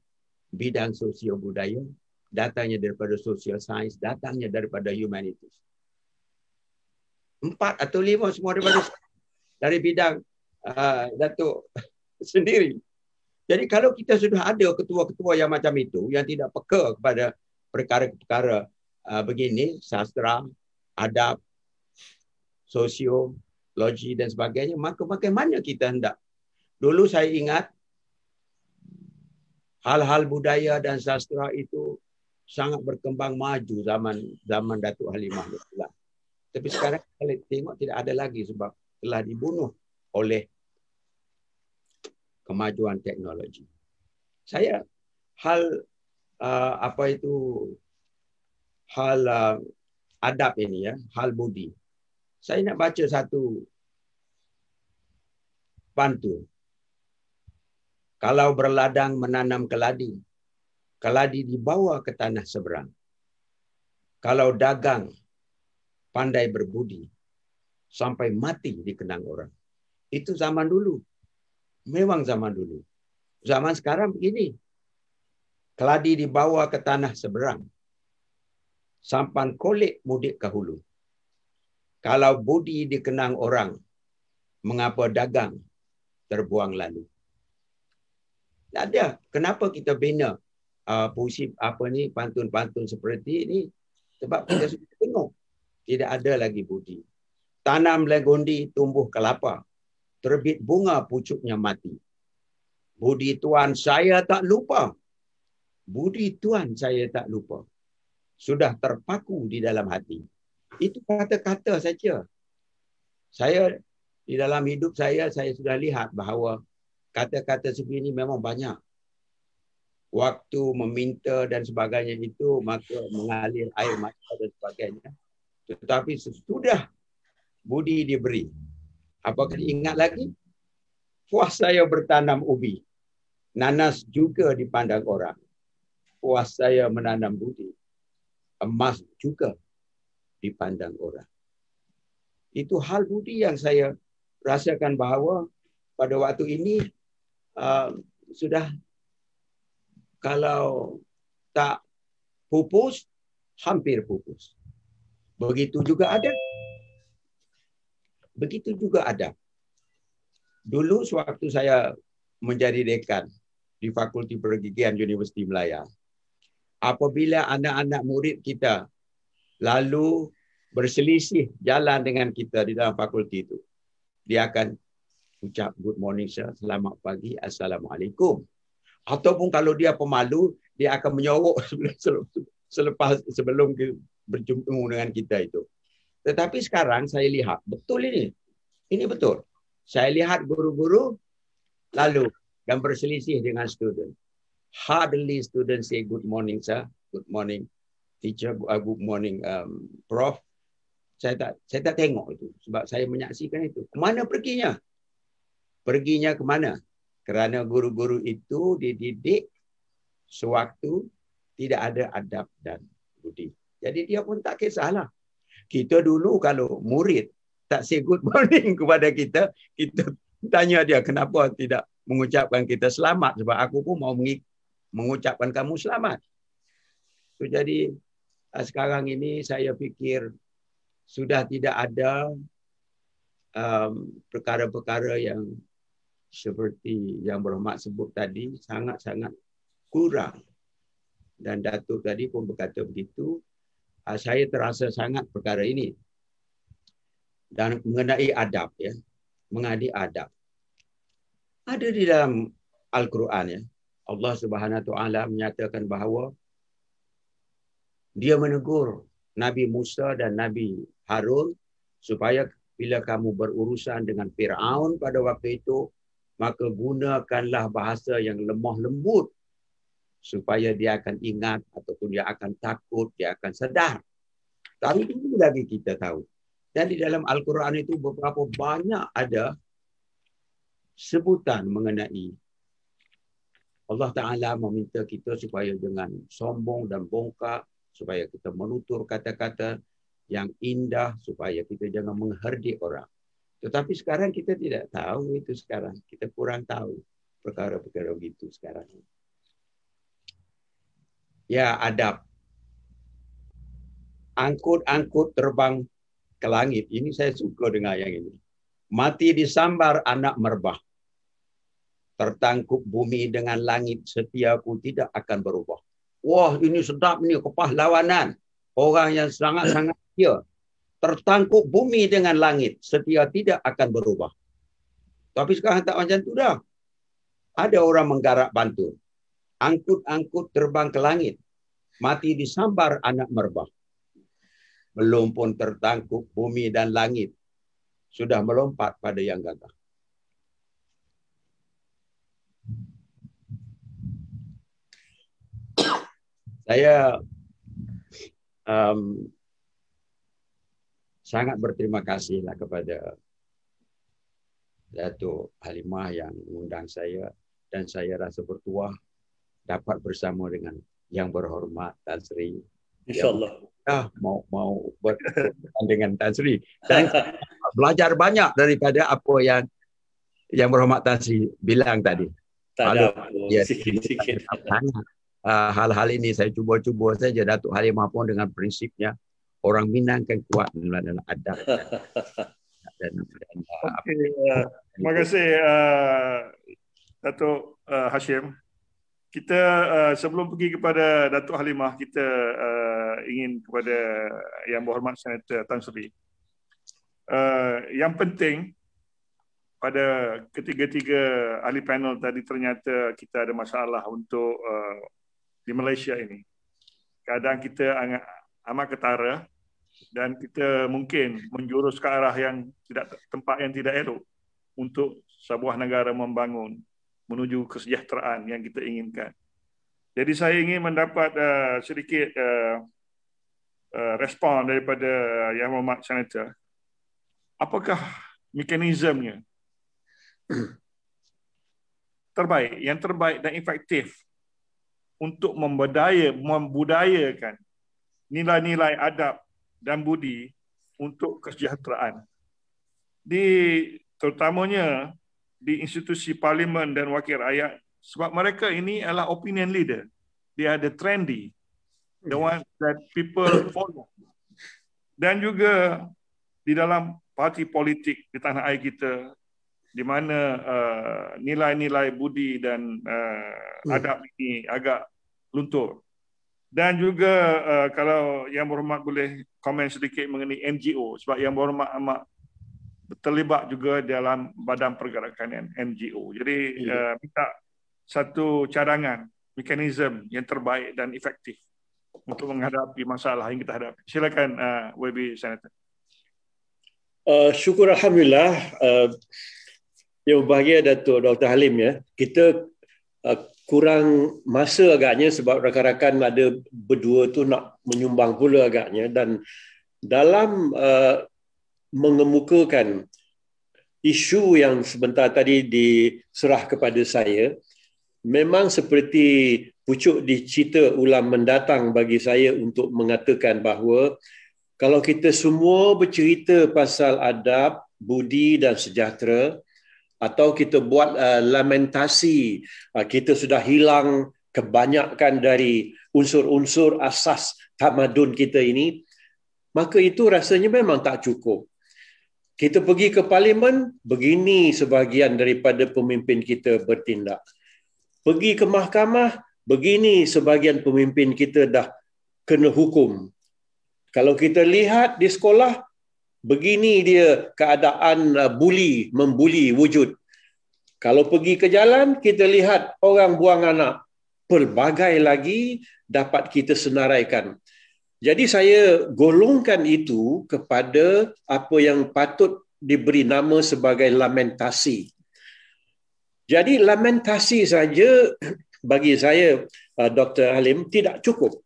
bidang sosial budaya, datangnya daripada sosial sains, datangnya daripada humanities. Empat atau lima semua daripada dari bidang uh, Datuk sendiri. Jadi kalau kita sudah ada ketua-ketua yang macam itu, yang tidak peka kepada perkara-perkara uh, begini, sastra, adab, sosio, logi dan sebagainya, maka bagaimana kita hendak? Dulu saya ingat hal-hal budaya dan sastra itu sangat berkembang maju zaman zaman Datuk Halimah Nurullah. Tapi sekarang kita tengok tidak ada lagi sebab telah dibunuh oleh kemajuan teknologi. Saya hal uh, apa itu hal uh, adab ini ya, hal budi saya nak baca satu pantun. Kalau berladang menanam keladi, keladi dibawa ke tanah seberang. Kalau dagang pandai berbudi, sampai mati dikenang orang. Itu zaman dulu. Memang zaman dulu. Zaman sekarang begini. Keladi dibawa ke tanah seberang. Sampan kolik mudik ke hulu. Kalau budi dikenang orang, mengapa dagang terbuang lalu? Tak ada. Kenapa kita bina uh, puisi apa ni pantun-pantun seperti ini? Sebab kita sudah tengok tidak ada lagi budi. Tanam legondi tumbuh kelapa. Terbit bunga pucuknya mati. Budi tuan saya tak lupa. Budi tuan saya tak lupa. Sudah terpaku di dalam hati. Itu kata-kata saja. Saya di dalam hidup saya saya sudah lihat bahawa kata-kata seperti ini memang banyak. Waktu meminta dan sebagainya itu maka mengalir air mata dan sebagainya. Tetapi sesudah budi diberi. Apakah ingat lagi? Puas saya bertanam ubi. Nanas juga dipandang orang. Puas saya menanam budi. Emas juga dipandang orang. Itu hal budi yang saya rasakan bahawa pada waktu ini uh, sudah kalau tak pupus, hampir pupus. Begitu juga ada. Begitu juga ada. Dulu sewaktu saya menjadi dekan di Fakulti Pergigian Universiti Melaya, apabila anak-anak murid kita lalu berselisih jalan dengan kita di dalam fakulti itu. Dia akan ucap good morning sir, selamat pagi, assalamualaikum. Ataupun kalau dia pemalu, dia akan menyorok selepas sebelum berjumpa dengan kita itu. Tetapi sekarang saya lihat betul ini. Ini betul. Saya lihat guru-guru lalu yang berselisih dengan student. Hardly student say good morning sir, good morning teacher, uh, good morning um, prof. Saya tak saya tak tengok itu sebab saya menyaksikan itu. Kemana perginya? Perginya ke mana? Kerana guru-guru itu dididik sewaktu tidak ada adab dan budi. Jadi dia pun tak kisahlah. Kita dulu kalau murid tak say good morning kepada kita, kita tanya dia kenapa tidak mengucapkan kita selamat sebab aku pun mau mengucapkan kamu selamat. So, jadi ah, sekarang ini saya fikir sudah tidak ada um, perkara-perkara yang seperti yang berhormat sebut tadi sangat-sangat kurang. Dan Datuk tadi pun berkata begitu, Ah, saya terasa sangat perkara ini dan mengenai adab ya mengenai adab ada di dalam al-Quran ya Allah Subhanahu taala menyatakan bahawa dia menegur Nabi Musa dan Nabi Harun supaya bila kamu berurusan dengan Firaun pada waktu itu maka gunakanlah bahasa yang lemah lembut supaya dia akan ingat ataupun dia akan takut, dia akan sedar. Tapi itu lagi kita tahu. Dan di dalam Al-Quran itu beberapa banyak ada sebutan mengenai Allah Ta'ala meminta kita supaya jangan sombong dan bongkak, supaya kita menutur kata-kata yang indah, supaya kita jangan mengherdik orang. Tetapi sekarang kita tidak tahu itu sekarang. Kita kurang tahu perkara-perkara begitu sekarang. Ya, adab. Angkut-angkut terbang ke langit. Ini saya suka dengar yang ini. Mati disambar anak merbah. Tertangkup bumi dengan langit setiaku tidak akan berubah. Wah, ini sedap ni kepahlawanan. Orang yang sangat-sangat setia. Tertangkup bumi dengan langit setia tidak akan berubah. Tapi sekarang tak macam tu dah. Ada orang menggarap bantu angkut-angkut terbang ke langit. Mati disambar anak merbah. Belum pun tertangkup bumi dan langit. Sudah melompat pada yang gagah. Saya um, sangat berterima kasihlah kepada Datuk Halimah yang mengundang saya dan saya rasa bertuah dapat bersama dengan yang berhormat Tan Sri. InsyaAllah. Ya, mau mau berhubungan dengan Tan Sri. Dan belajar banyak daripada apa yang yang berhormat Tan Sri bilang tadi. Tak ada ya, sikit-sikit. Uh, hal-hal ini saya cuba-cuba saja Datuk Halimah pun dengan prinsipnya orang Minang kan kuat dalam adab. dan, dan, okay. uh, terima kasih uh, Datuk uh, Hashim kita uh, sebelum pergi kepada Datuk Halimah kita uh, ingin kepada yang berhormat Senator Tan Sri uh, yang penting pada ketiga-tiga ahli panel tadi ternyata kita ada masalah untuk uh, di Malaysia ini keadaan kita amat, amat ketara dan kita mungkin menjurus ke arah yang tidak tempat yang tidak elok untuk sebuah negara membangun menuju kesejahteraan yang kita inginkan. Jadi saya ingin mendapat uh, sedikit uh, uh, respon daripada Yang Mohd Senator. Apakah mekanismenya terbaik, yang terbaik dan efektif untuk membudaya, membudayakan nilai-nilai adab dan budi untuk kesejahteraan. Di terutamanya di institusi parlimen dan wakil rakyat sebab mereka ini adalah opinion leader. Dia ada trendy. The one that people follow. Dan juga di dalam parti politik di tanah air kita di mana uh, nilai-nilai budi dan uh, adab ini agak luntur. Dan juga uh, kalau yang berhormat boleh komen sedikit mengenai NGO sebab yang berhormat amat terlibat juga dalam badan pergerakan NGO. Jadi uh, minta satu cadangan, mekanisme yang terbaik dan efektif untuk menghadapi masalah yang kita hadapi. Silakan uh, WB Senator. Uh, syukur Alhamdulillah. Uh, yang berbahagia Datuk Dr. Halim ya. Kita uh, kurang masa agaknya sebab rakan-rakan ada berdua tu nak menyumbang pula agaknya dan dalam uh, mengemukakan isu yang sebentar tadi diserah kepada saya memang seperti pucuk di cerita ulang mendatang bagi saya untuk mengatakan bahawa kalau kita semua bercerita pasal adab, budi dan sejahtera atau kita buat uh, lamentasi uh, kita sudah hilang kebanyakan dari unsur-unsur asas tamadun kita ini maka itu rasanya memang tak cukup kita pergi ke parlimen, begini sebahagian daripada pemimpin kita bertindak. Pergi ke mahkamah, begini sebahagian pemimpin kita dah kena hukum. Kalau kita lihat di sekolah, begini dia keadaan uh, buli, membuli wujud. Kalau pergi ke jalan, kita lihat orang buang anak. Pelbagai lagi dapat kita senaraikan. Jadi saya golongkan itu kepada apa yang patut diberi nama sebagai lamentasi. Jadi lamentasi saja bagi saya uh, Dr. Halim tidak cukup.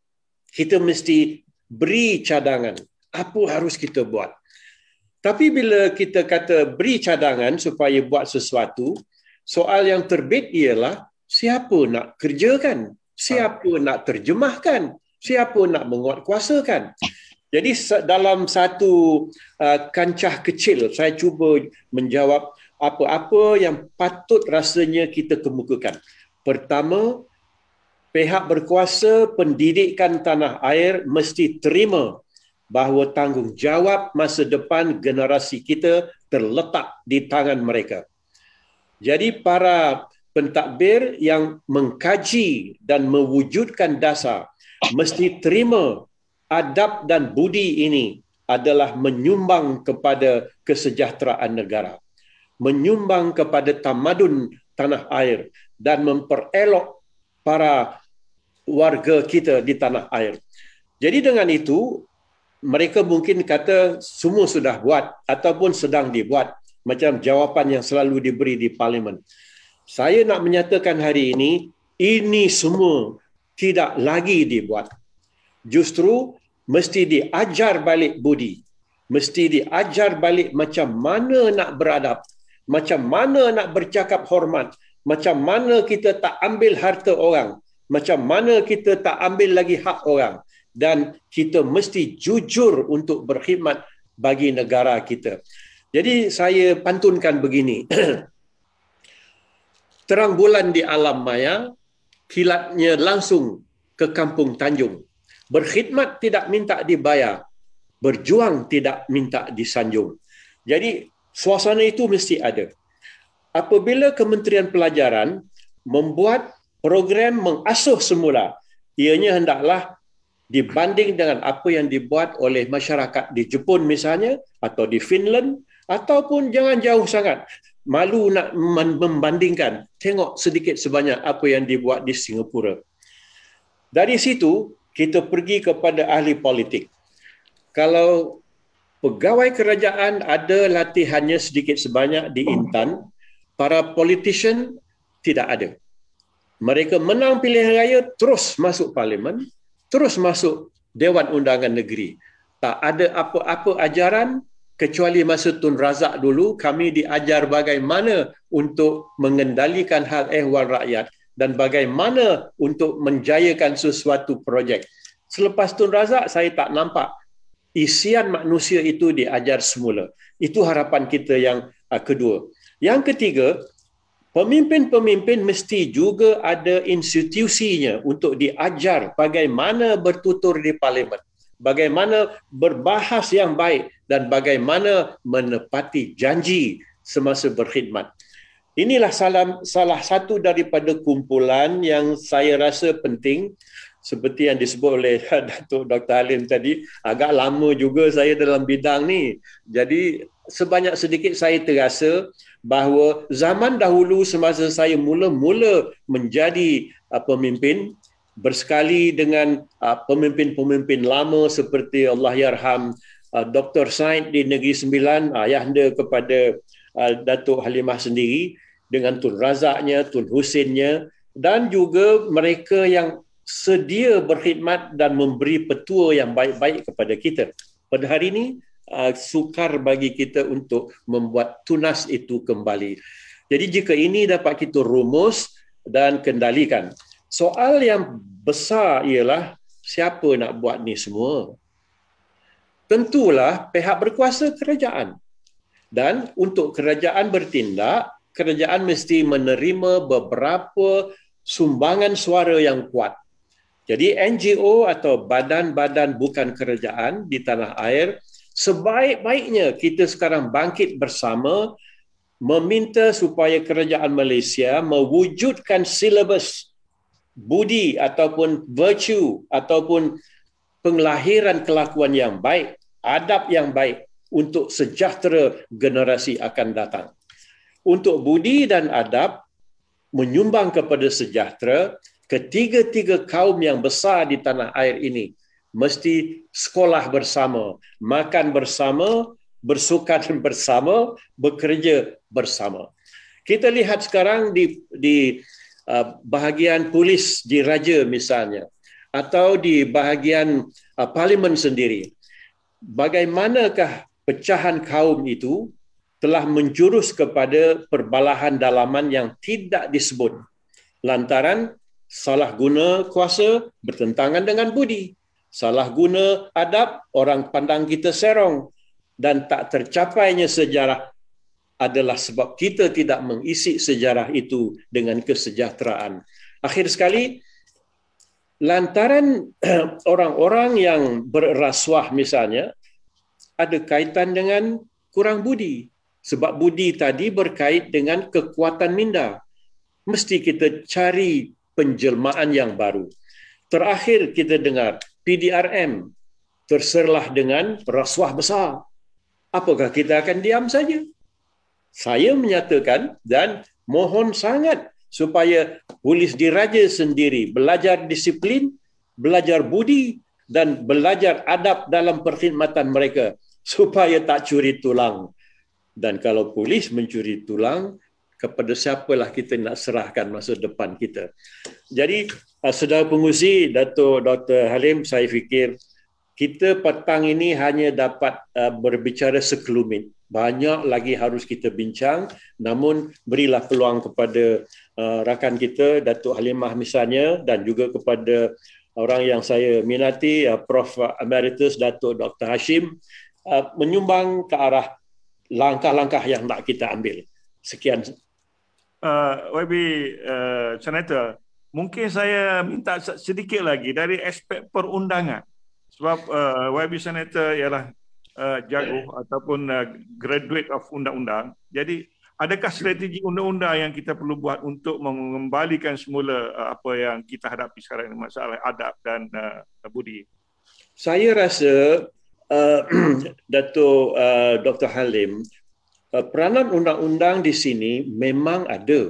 Kita mesti beri cadangan. Apa harus kita buat? Tapi bila kita kata beri cadangan supaya buat sesuatu, soal yang terbit ialah siapa nak kerjakan? Siapa nak terjemahkan? siapa nak menguatkuasakan jadi dalam satu uh, kancah kecil saya cuba menjawab apa-apa yang patut rasanya kita kemukakan pertama pihak berkuasa pendidikan tanah air mesti terima bahawa tanggungjawab masa depan generasi kita terletak di tangan mereka. Jadi para pentadbir yang mengkaji dan mewujudkan dasar mesti terima adab dan budi ini adalah menyumbang kepada kesejahteraan negara menyumbang kepada tamadun tanah air dan memperelok para warga kita di tanah air. Jadi dengan itu mereka mungkin kata semua sudah buat ataupun sedang dibuat macam jawapan yang selalu diberi di parlimen saya nak menyatakan hari ini ini semua tidak lagi dibuat. Justru mesti diajar balik budi. Mesti diajar balik macam mana nak beradab. Macam mana nak bercakap hormat. Macam mana kita tak ambil harta orang. Macam mana kita tak ambil lagi hak orang. Dan kita mesti jujur untuk berkhidmat bagi negara kita. Jadi saya pantunkan begini. Terang bulan di alam maya, kilatnya langsung ke kampung Tanjung. Berkhidmat tidak minta dibayar, berjuang tidak minta disanjung. Jadi suasana itu mesti ada. Apabila Kementerian Pelajaran membuat program mengasuh semula, ianya hendaklah dibanding dengan apa yang dibuat oleh masyarakat di Jepun misalnya atau di Finland ataupun jangan jauh sangat. Malu nak membandingkan. Tengok sedikit sebanyak apa yang dibuat di Singapura. Dari situ kita pergi kepada ahli politik. Kalau pegawai kerajaan ada latihannya sedikit sebanyak di Intan para politician tidak ada. Mereka menang pilihan raya terus masuk parlimen terus masuk Dewan Undangan Negeri tak ada apa-apa ajaran kecuali masa Tun Razak dulu kami diajar bagaimana untuk mengendalikan hal ehwal rakyat dan bagaimana untuk menjayakan sesuatu projek. Selepas Tun Razak saya tak nampak isian manusia itu diajar semula. Itu harapan kita yang uh, kedua. Yang ketiga, pemimpin-pemimpin mesti juga ada institusinya untuk diajar bagaimana bertutur di parlimen bagaimana berbahas yang baik dan bagaimana menepati janji semasa berkhidmat. Inilah salah, salah satu daripada kumpulan yang saya rasa penting seperti yang disebut oleh Datuk Dr. Halim tadi, agak lama juga saya dalam bidang ni. Jadi sebanyak sedikit saya terasa bahawa zaman dahulu semasa saya mula-mula menjadi uh, pemimpin bersekali dengan uh, pemimpin-pemimpin lama seperti Allah yarham uh, Dr. Said di Negeri Sembilan, ayahanda kepada uh, Datuk Halimah sendiri dengan Tun Razaknya, Tun Husinnya dan juga mereka yang sedia berkhidmat dan memberi petua yang baik-baik kepada kita. Pada hari ini, uh, sukar bagi kita untuk membuat tunas itu kembali. Jadi jika ini dapat kita rumus dan kendalikan. Soal yang besar ialah siapa nak buat ni semua? Tentulah pihak berkuasa kerajaan. Dan untuk kerajaan bertindak, kerajaan mesti menerima beberapa sumbangan suara yang kuat jadi NGO atau badan-badan bukan kerajaan di tanah air sebaik-baiknya kita sekarang bangkit bersama meminta supaya kerajaan Malaysia mewujudkan silabus budi ataupun virtue ataupun penglahiran kelakuan yang baik, adab yang baik untuk sejahtera generasi akan datang. Untuk budi dan adab menyumbang kepada sejahtera, ketiga-tiga kaum yang besar di tanah air ini mesti sekolah bersama, makan bersama, bersukan bersama, bekerja bersama. Kita lihat sekarang di di uh, bahagian polis di raja misalnya atau di bahagian uh, parlimen sendiri. Bagaimanakah pecahan kaum itu telah menjurus kepada perbalahan dalaman yang tidak disebut lantaran salah guna kuasa bertentangan dengan budi. Salah guna adab, orang pandang kita serong dan tak tercapainya sejarah adalah sebab kita tidak mengisi sejarah itu dengan kesejahteraan. Akhir sekali, lantaran orang-orang yang berrasuah misalnya, ada kaitan dengan kurang budi. Sebab budi tadi berkait dengan kekuatan minda. Mesti kita cari penjelmaan yang baru. Terakhir kita dengar PDRM terserlah dengan rasuah besar. Apakah kita akan diam saja? Saya menyatakan dan mohon sangat supaya polis diraja sendiri belajar disiplin, belajar budi dan belajar adab dalam perkhidmatan mereka supaya tak curi tulang. Dan kalau polis mencuri tulang, kepada siapalah kita nak serahkan masa depan kita. Jadi, uh, saudara pengusi, Dato' Dr. Halim, saya fikir kita petang ini hanya dapat uh, berbicara sekelumit. Banyak lagi harus kita bincang, namun berilah peluang kepada uh, rakan kita, Datuk Halimah misalnya, dan juga kepada orang yang saya minati, Prof. Emeritus Datuk Dr. Hashim, menyumbang ke arah langkah-langkah yang nak kita ambil. Sekian uh, YB uh, Senator, mungkin saya minta sedikit lagi dari aspek perundangan. Sebab uh, YB Senator ialah uh, jago ataupun uh, graduate of undang-undang. Jadi, adakah strategi undang-undang yang kita perlu buat untuk mengembalikan semula uh, apa yang kita hadapi sekarang ini, masalah adab dan uh, budi? Saya rasa uh, Dato' uh, Dr. Halim, peranan undang-undang di sini memang ada.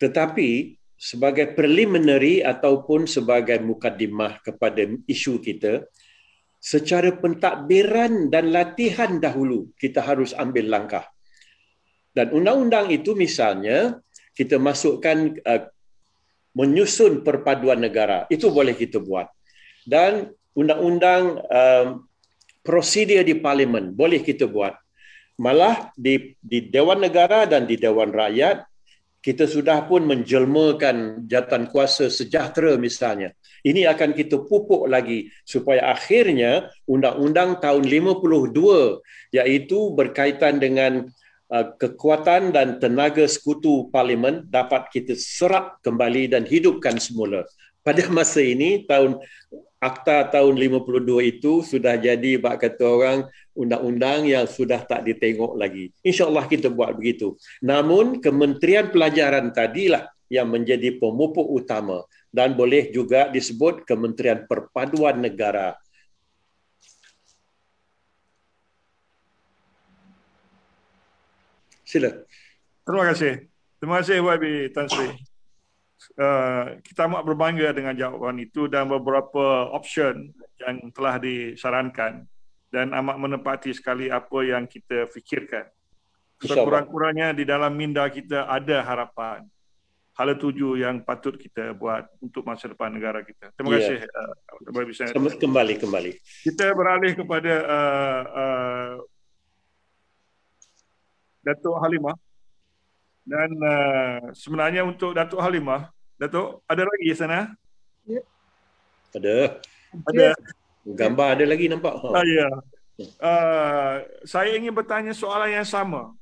Tetapi sebagai preliminary ataupun sebagai mukadimah kepada isu kita, secara pentadbiran dan latihan dahulu kita harus ambil langkah. Dan undang-undang itu misalnya kita masukkan uh, menyusun perpaduan negara. Itu boleh kita buat. Dan undang-undang uh, prosedur di parlimen boleh kita buat malah di di Dewan Negara dan di Dewan Rakyat kita sudah pun menjelmakan jatan kuasa sejahtera misalnya. Ini akan kita pupuk lagi supaya akhirnya undang-undang tahun 52 iaitu berkaitan dengan uh, kekuatan dan tenaga sekutu parlimen dapat kita serap kembali dan hidupkan semula. Pada masa ini tahun akta tahun 52 itu sudah jadi bak kata orang undang-undang yang sudah tak ditengok lagi. InsyaAllah kita buat begitu. Namun Kementerian Pelajaran tadilah yang menjadi pemupuk utama dan boleh juga disebut Kementerian Perpaduan Negara. Sila. Terima kasih. Terima kasih YB Tan Sri. Uh, kita amat berbangga dengan jawapan itu dan beberapa option yang telah disarankan dan amat menepati sekali apa yang kita fikirkan. Sekurang-kurangnya di dalam minda kita ada harapan. Hala tuju yang patut kita buat untuk masa depan negara kita. Terima yeah. kasih. Uh, Selamat kembali kembali. Kita beralih kepada uh, uh, Datuk Halimah. Dan uh, sebenarnya untuk Datuk Halimah, Datuk ada lagi di sana? Ya. Ada. Ada. Gambar ada lagi nampak. Ha. Ah, ya. Uh, saya ingin bertanya soalan yang sama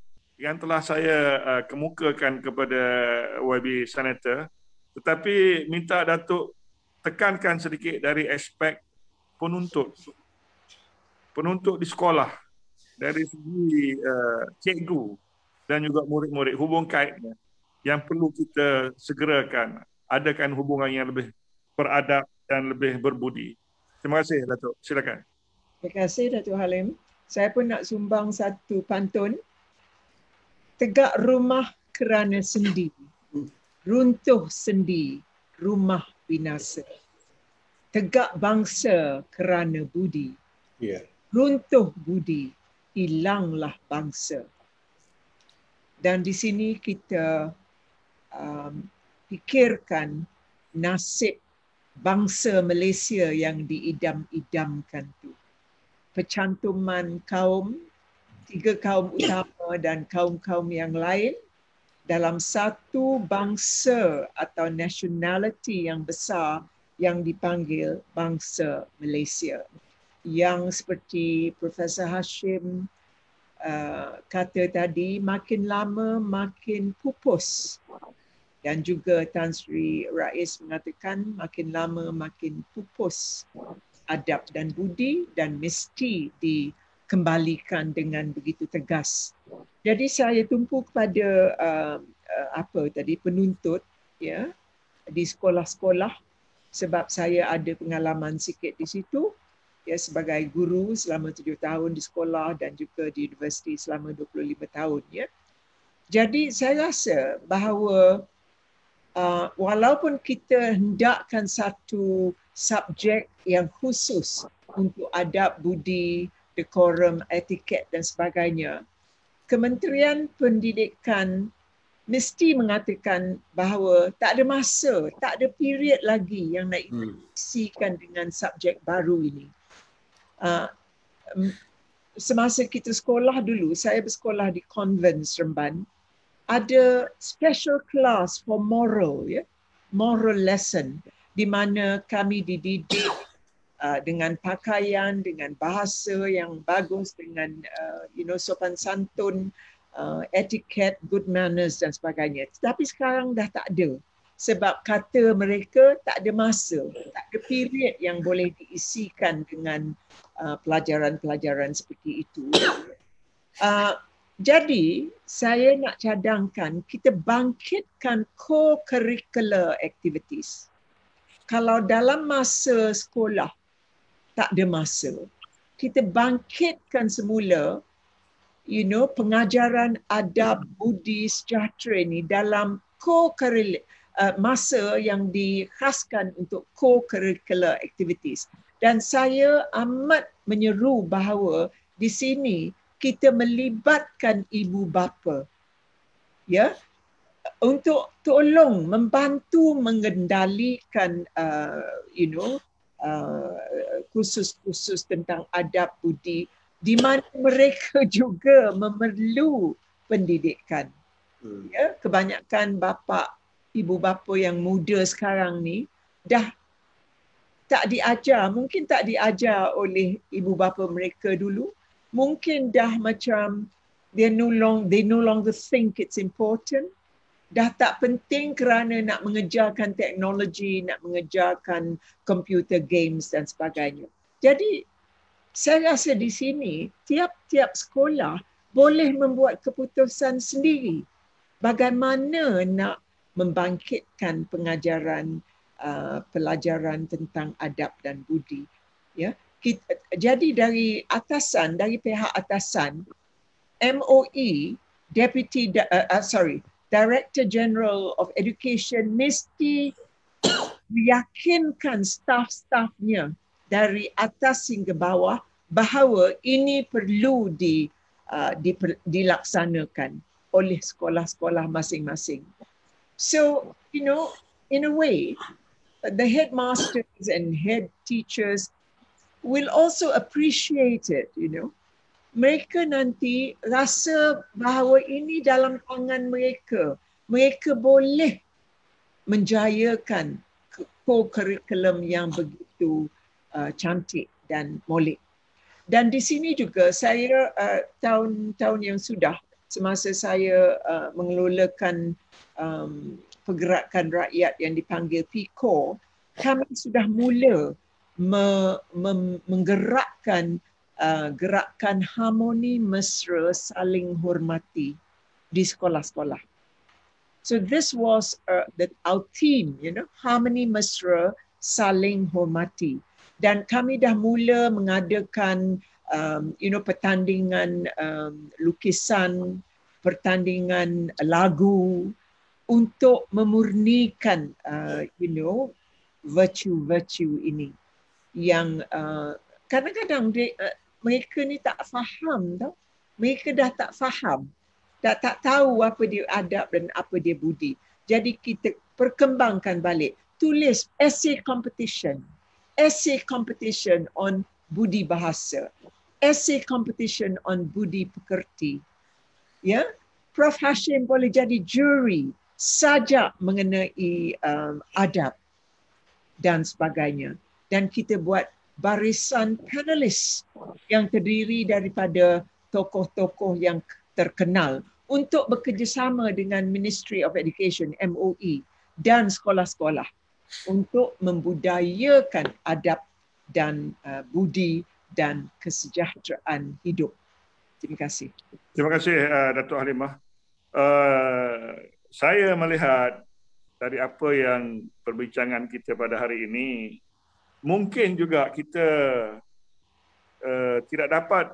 yang telah saya uh, kemukakan kepada YB Senator tetapi minta Datuk tekankan sedikit dari aspek penuntut penuntut di sekolah dari segi uh, cikgu dan juga murid-murid hubung kaitnya yang perlu kita segerakan adakan hubungan yang lebih beradab dan lebih berbudi. Terima kasih Datuk. Silakan. Terima kasih Datuk Halim. Saya pun nak sumbang satu pantun tegak rumah kerana sendi runtuh sendi rumah binasa tegak bangsa kerana budi yeah. runtuh budi hilanglah bangsa dan di sini kita um, fikirkan nasib bangsa Malaysia yang diidam-idamkan tu pecantuman kaum tiga kaum utama dan kaum-kaum yang lain dalam satu bangsa atau nationality yang besar yang dipanggil bangsa Malaysia. Yang seperti Profesor Hashim uh, kata tadi, makin lama makin pupus. Dan juga Tan Sri Rais mengatakan makin lama makin pupus adab dan budi dan mesti di kembalikan dengan begitu tegas. Jadi saya tumpu kepada uh, uh, apa tadi penuntut ya di sekolah-sekolah sebab saya ada pengalaman sikit di situ ya sebagai guru selama tujuh tahun di sekolah dan juga di universiti selama 25 tahun ya. Jadi saya rasa bahawa uh, walaupun kita hendakkan satu subjek yang khusus untuk adab budi dekorum, etiket dan sebagainya. Kementerian Pendidikan mesti mengatakan bahawa tak ada masa, tak ada period lagi yang nak hmm. isikan dengan subjek baru ini. Uh, semasa kita sekolah dulu, saya bersekolah di convent Seremban, ada special class for moral, ya, moral lesson di mana kami dididik uh, dengan pakaian, dengan bahasa yang bagus, dengan uh, you know sopan santun, uh, etiquette, good manners dan sebagainya. Tapi sekarang dah tak ada. Sebab kata mereka tak ada masa, tak ada period yang boleh diisikan dengan uh, pelajaran-pelajaran seperti itu. Uh, jadi saya nak cadangkan kita bangkitkan co-curricular activities. Kalau dalam masa sekolah tak ada masa. Kita bangkitkan semula you know pengajaran adab budi sejahtera ini dalam co-curricular uh, masa yang dikhaskan untuk co-curricular activities. Dan saya amat menyeru bahawa di sini kita melibatkan ibu bapa. Ya, untuk tolong membantu mengendalikan uh, you know Uh, khusus-khusus tentang adab budi di mana mereka juga memerlu pendidikan. Hmm. Ya, kebanyakan bapa, ibu bapa yang muda sekarang ni dah tak diajar, mungkin tak diajar oleh ibu bapa mereka dulu. Mungkin dah macam they no long they no longer think it's important dah tak penting kerana nak mengejarkan teknologi, nak mengejarkan computer games dan sebagainya. Jadi saya rasa di sini tiap-tiap sekolah boleh membuat keputusan sendiri bagaimana nak membangkitkan pengajaran uh, pelajaran tentang adab dan budi ya kita, jadi dari atasan dari pihak atasan MOE deputy uh, uh, sorry director general of education mesti meyakinkan staff-staffnya dari atas hingga bawah bahawa ini perlu di, uh, di dilaksanakan oleh sekolah-sekolah masing-masing. So, you know, in a way, the headmasters and head teachers will also appreciate it, you know. Mereka nanti rasa bahawa ini dalam tangan mereka. Mereka boleh menjayakan co-curriculum yang begitu uh, cantik dan molek. Dan di sini juga saya uh, tahun-tahun yang sudah semasa saya uh, mengelolakan um, pergerakan rakyat yang dipanggil PICO, kami sudah mula me, me, menggerakkan uh, gerakan harmoni mesra saling hormati di sekolah-sekolah. So this was uh, the, our team, you know, harmony mesra saling hormati. Dan kami dah mula mengadakan, um, you know, pertandingan um, lukisan, pertandingan lagu untuk memurnikan, uh, you know, virtue-virtue ini yang uh, kadang-kadang dia, uh, mereka ni tak faham tau. Mereka dah tak faham dah tak tahu apa dia adab dan apa dia budi. Jadi kita perkembangkan balik. Tulis essay competition. Essay competition on budi bahasa. Essay competition on budi pekerti. Ya, Prof Hashim boleh jadi juri saja mengenai um, adab dan sebagainya. Dan kita buat barisan panelis yang terdiri daripada tokoh-tokoh yang terkenal untuk bekerjasama dengan Ministry of Education MOE dan sekolah-sekolah untuk membudayakan adab dan uh, budi dan kesejahteraan hidup. Terima kasih. Terima kasih uh, Datuk Halimah. Uh, saya melihat dari apa yang perbincangan kita pada hari ini, mungkin juga kita uh, tidak dapat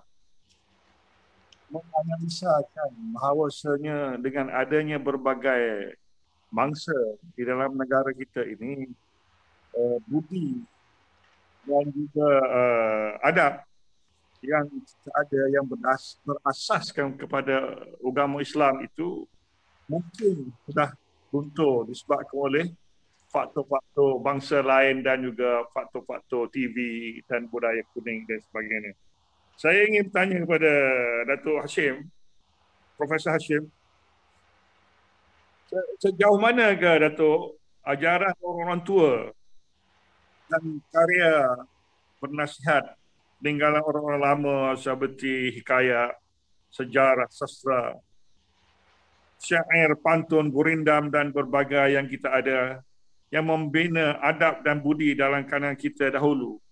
menganalisakan bahawasanya dengan adanya berbagai mangsa di dalam negara kita ini uh, budi dan juga uh, adab yang ada yang beras, berasaskan kepada agama Islam itu mungkin sudah runtuh disebabkan oleh faktor-faktor bangsa lain dan juga faktor-faktor TV dan budaya kuning dan sebagainya. Saya ingin bertanya kepada Datuk Hashim, Profesor Hashim, sejauh mana ke Datuk ajaran orang-orang tua dan karya bernasihat tinggalan orang-orang lama seperti hikayat, sejarah, sastra, syair, pantun, gurindam dan berbagai yang kita ada yang membina adab dan budi dalam kalangan kita dahulu.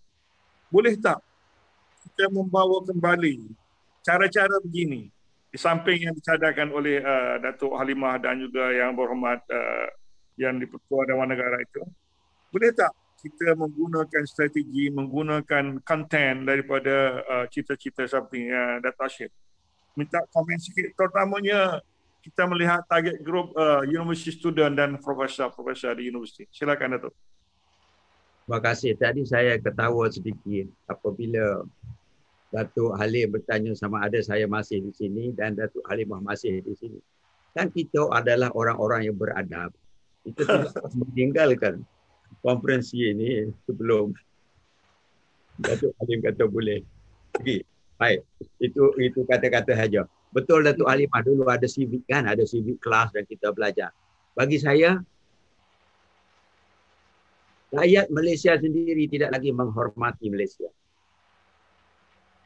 Boleh tak kita membawa kembali cara-cara begini di samping yang dicadangkan oleh uh, Datuk Halimah dan juga yang berhormat uh, yang di-Pertua Dewan Negara itu. Boleh tak kita menggunakan strategi, menggunakan konten daripada uh, cita-cita seperti uh, Datuk Hashim? Minta komen sikit terutamanya kita melihat target grup uh, university student dan profesor-profesor di universiti. Silakan Datuk. Terima kasih. Tadi saya ketawa sedikit apabila Datuk Halim bertanya sama ada saya masih di sini dan Datuk Halimah masih di sini. Dan kita adalah orang-orang yang beradab. Kita tidak meninggalkan konferensi ini sebelum Datuk Halim kata boleh. Okay. Baik, itu itu kata-kata saja. Betul Datuk Halimah dulu ada civic kan, ada civic kelas dan kita belajar. Bagi saya, rakyat Malaysia sendiri tidak lagi menghormati Malaysia.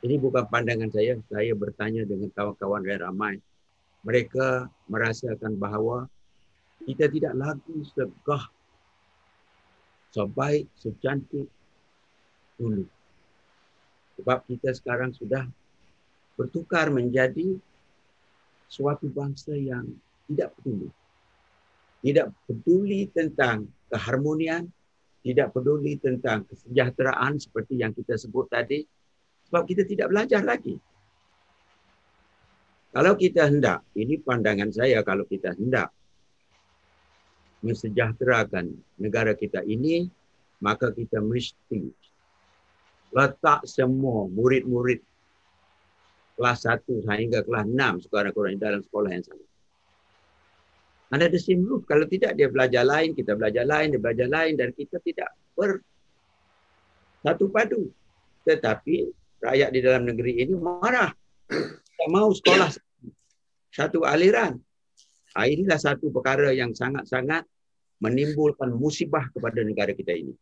Ini bukan pandangan saya. Saya bertanya dengan kawan-kawan yang ramai. Mereka merasakan bahawa kita tidak lagi segah sebaik, secantik dulu. Sebab kita sekarang sudah bertukar menjadi suatu bangsa yang tidak peduli. tidak peduli tentang keharmonian, tidak peduli tentang kesejahteraan seperti yang kita sebut tadi sebab kita tidak belajar lagi. Kalau kita hendak, ini pandangan saya kalau kita hendak mensejahterakan negara kita ini, maka kita mesti letak semua murid-murid kelas 1 sehingga kelas 6 sekarang-kurang dalam sekolah yang sama. Anda ada same roof. Kalau tidak, dia belajar lain, kita belajar lain, dia belajar lain dan kita tidak ber satu padu. Tetapi rakyat di dalam negeri ini marah. Tak mau sekolah satu aliran. Inilah satu perkara yang sangat-sangat menimbulkan musibah kepada negara kita ini.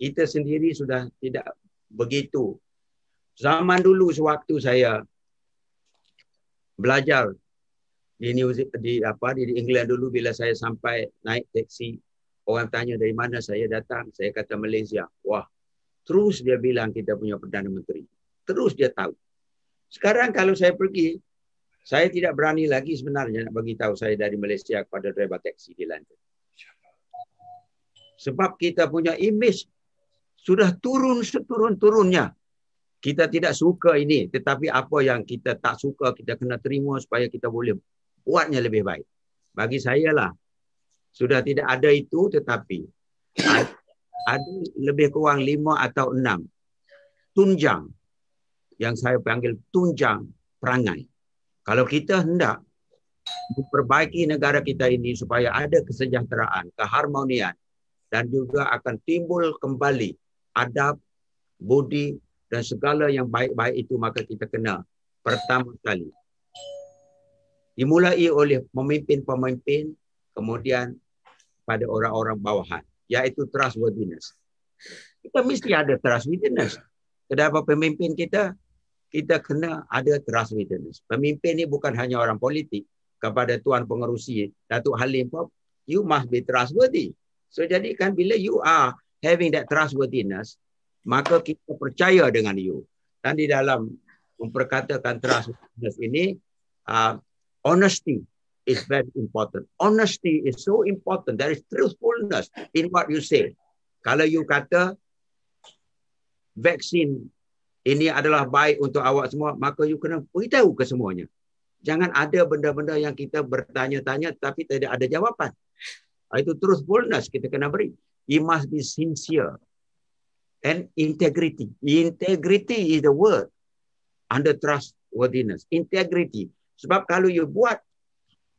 Kita sendiri sudah tidak begitu. Zaman dulu sewaktu saya belajar di New di apa di England dulu bila saya sampai naik teksi orang tanya dari mana saya datang saya kata Malaysia wah terus dia bilang kita punya perdana menteri terus dia tahu sekarang kalau saya pergi saya tidak berani lagi sebenarnya nak bagi tahu saya dari Malaysia kepada driver teksi di London sebab kita punya image sudah turun seturun-turunnya kita tidak suka ini tetapi apa yang kita tak suka kita kena terima supaya kita boleh buatnya lebih baik. Bagi saya lah, sudah tidak ada itu tetapi ada lebih kurang lima atau enam tunjang yang saya panggil tunjang perangai. Kalau kita hendak memperbaiki negara kita ini supaya ada kesejahteraan, keharmonian dan juga akan timbul kembali adab, budi dan segala yang baik-baik itu maka kita kena pertama kali dimulai oleh pemimpin-pemimpin kemudian pada orang-orang bawahan iaitu trustworthiness. Kita mesti ada trustworthiness. Kenapa pemimpin kita kita kena ada trustworthiness. Pemimpin ni bukan hanya orang politik kepada tuan pengerusi Datuk Halim pun you must be trustworthy. So jadi kan bila you are having that trustworthiness maka kita percaya dengan you. Dan di dalam memperkatakan trustworthiness ini uh, honesty is very important. Honesty is so important. There is truthfulness in what you say. Kalau you kata vaksin ini adalah baik untuk awak semua, maka you kena beritahu ke semuanya. Jangan ada benda-benda yang kita bertanya-tanya tapi tidak ada jawapan. Itu truthfulness kita kena beri. You must be sincere. And integrity. Integrity is the word under trustworthiness. Integrity. Sebab kalau you buat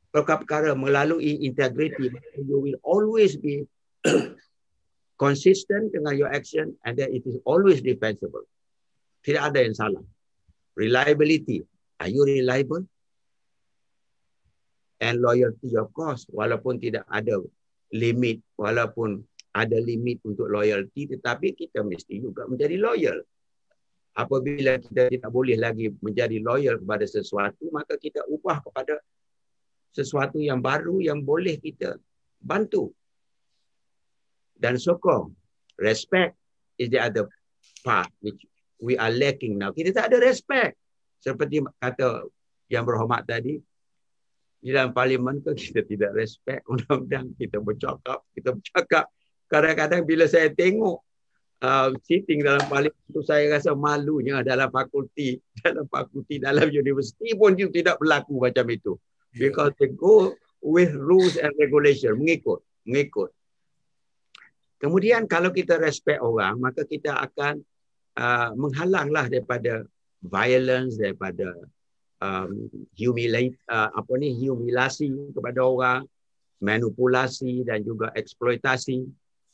perkara-perkara melalui integriti, you will always be consistent dengan your action and that it is always defensible. Tidak ada yang salah. Reliability. Are you reliable? And loyalty of course. Walaupun tidak ada limit, walaupun ada limit untuk loyalty, tetapi kita mesti juga menjadi loyal apabila kita tidak boleh lagi menjadi loyal kepada sesuatu maka kita ubah kepada sesuatu yang baru yang boleh kita bantu dan sokong respect is the other part which we are lacking now. Kita tak ada respect. Seperti kata yang berhormat tadi di dalam parlimen tu kita tidak respect undang-undang. Kita bercakap kita bercakap. Kadang-kadang bila saya tengok uh, sitting dalam parlimen itu saya rasa malunya dalam fakulti dalam fakulti dalam universiti pun itu tidak berlaku macam itu. Because they go with rules and regulation. Mengikut mengikut. Kemudian kalau kita respect orang maka kita akan uh, menghalanglah daripada violence daripada um, humiliate uh, apa ni humiliasi kepada orang manipulasi dan juga eksploitasi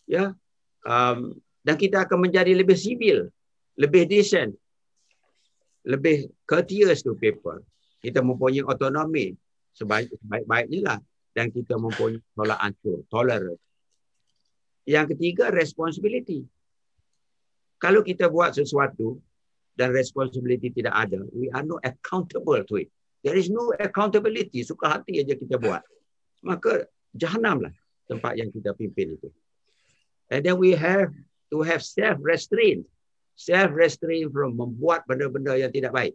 ya um, dan kita akan menjadi lebih sivil, lebih decent, lebih courteous to people. Kita mempunyai otonomi sebaik-baiknya lah dan kita mempunyai tolak ancur, tolerance. Yang ketiga, responsibility. Kalau kita buat sesuatu dan responsibility tidak ada, we are not accountable to it. There is no accountability. Suka hati aja kita buat. Maka jahanamlah tempat yang kita pimpin itu. And then we have to have self restraint self restraint from membuat benda-benda yang tidak baik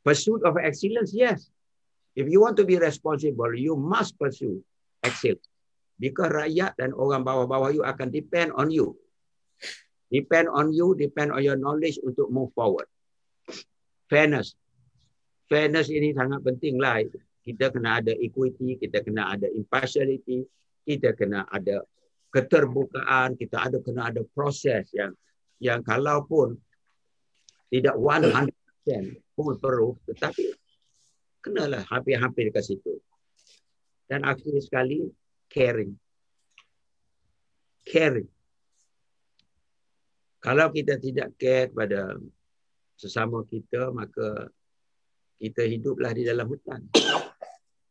pursuit of excellence yes if you want to be responsible you must pursue excellence Because rakyat dan orang bawah-bawah you akan depend on you. Depend on you, depend on your knowledge untuk move forward. Fairness. Fairness ini sangat penting lah. Kita kena ada equity, kita kena ada impartiality, kita kena ada keterbukaan, kita ada kena ada proses yang yang kalau pun tidak 100% pun perlu tetapi kenalah hampir-hampir ke situ. Dan akhir sekali caring. Caring. Kalau kita tidak care kepada sesama kita maka kita hiduplah di dalam hutan.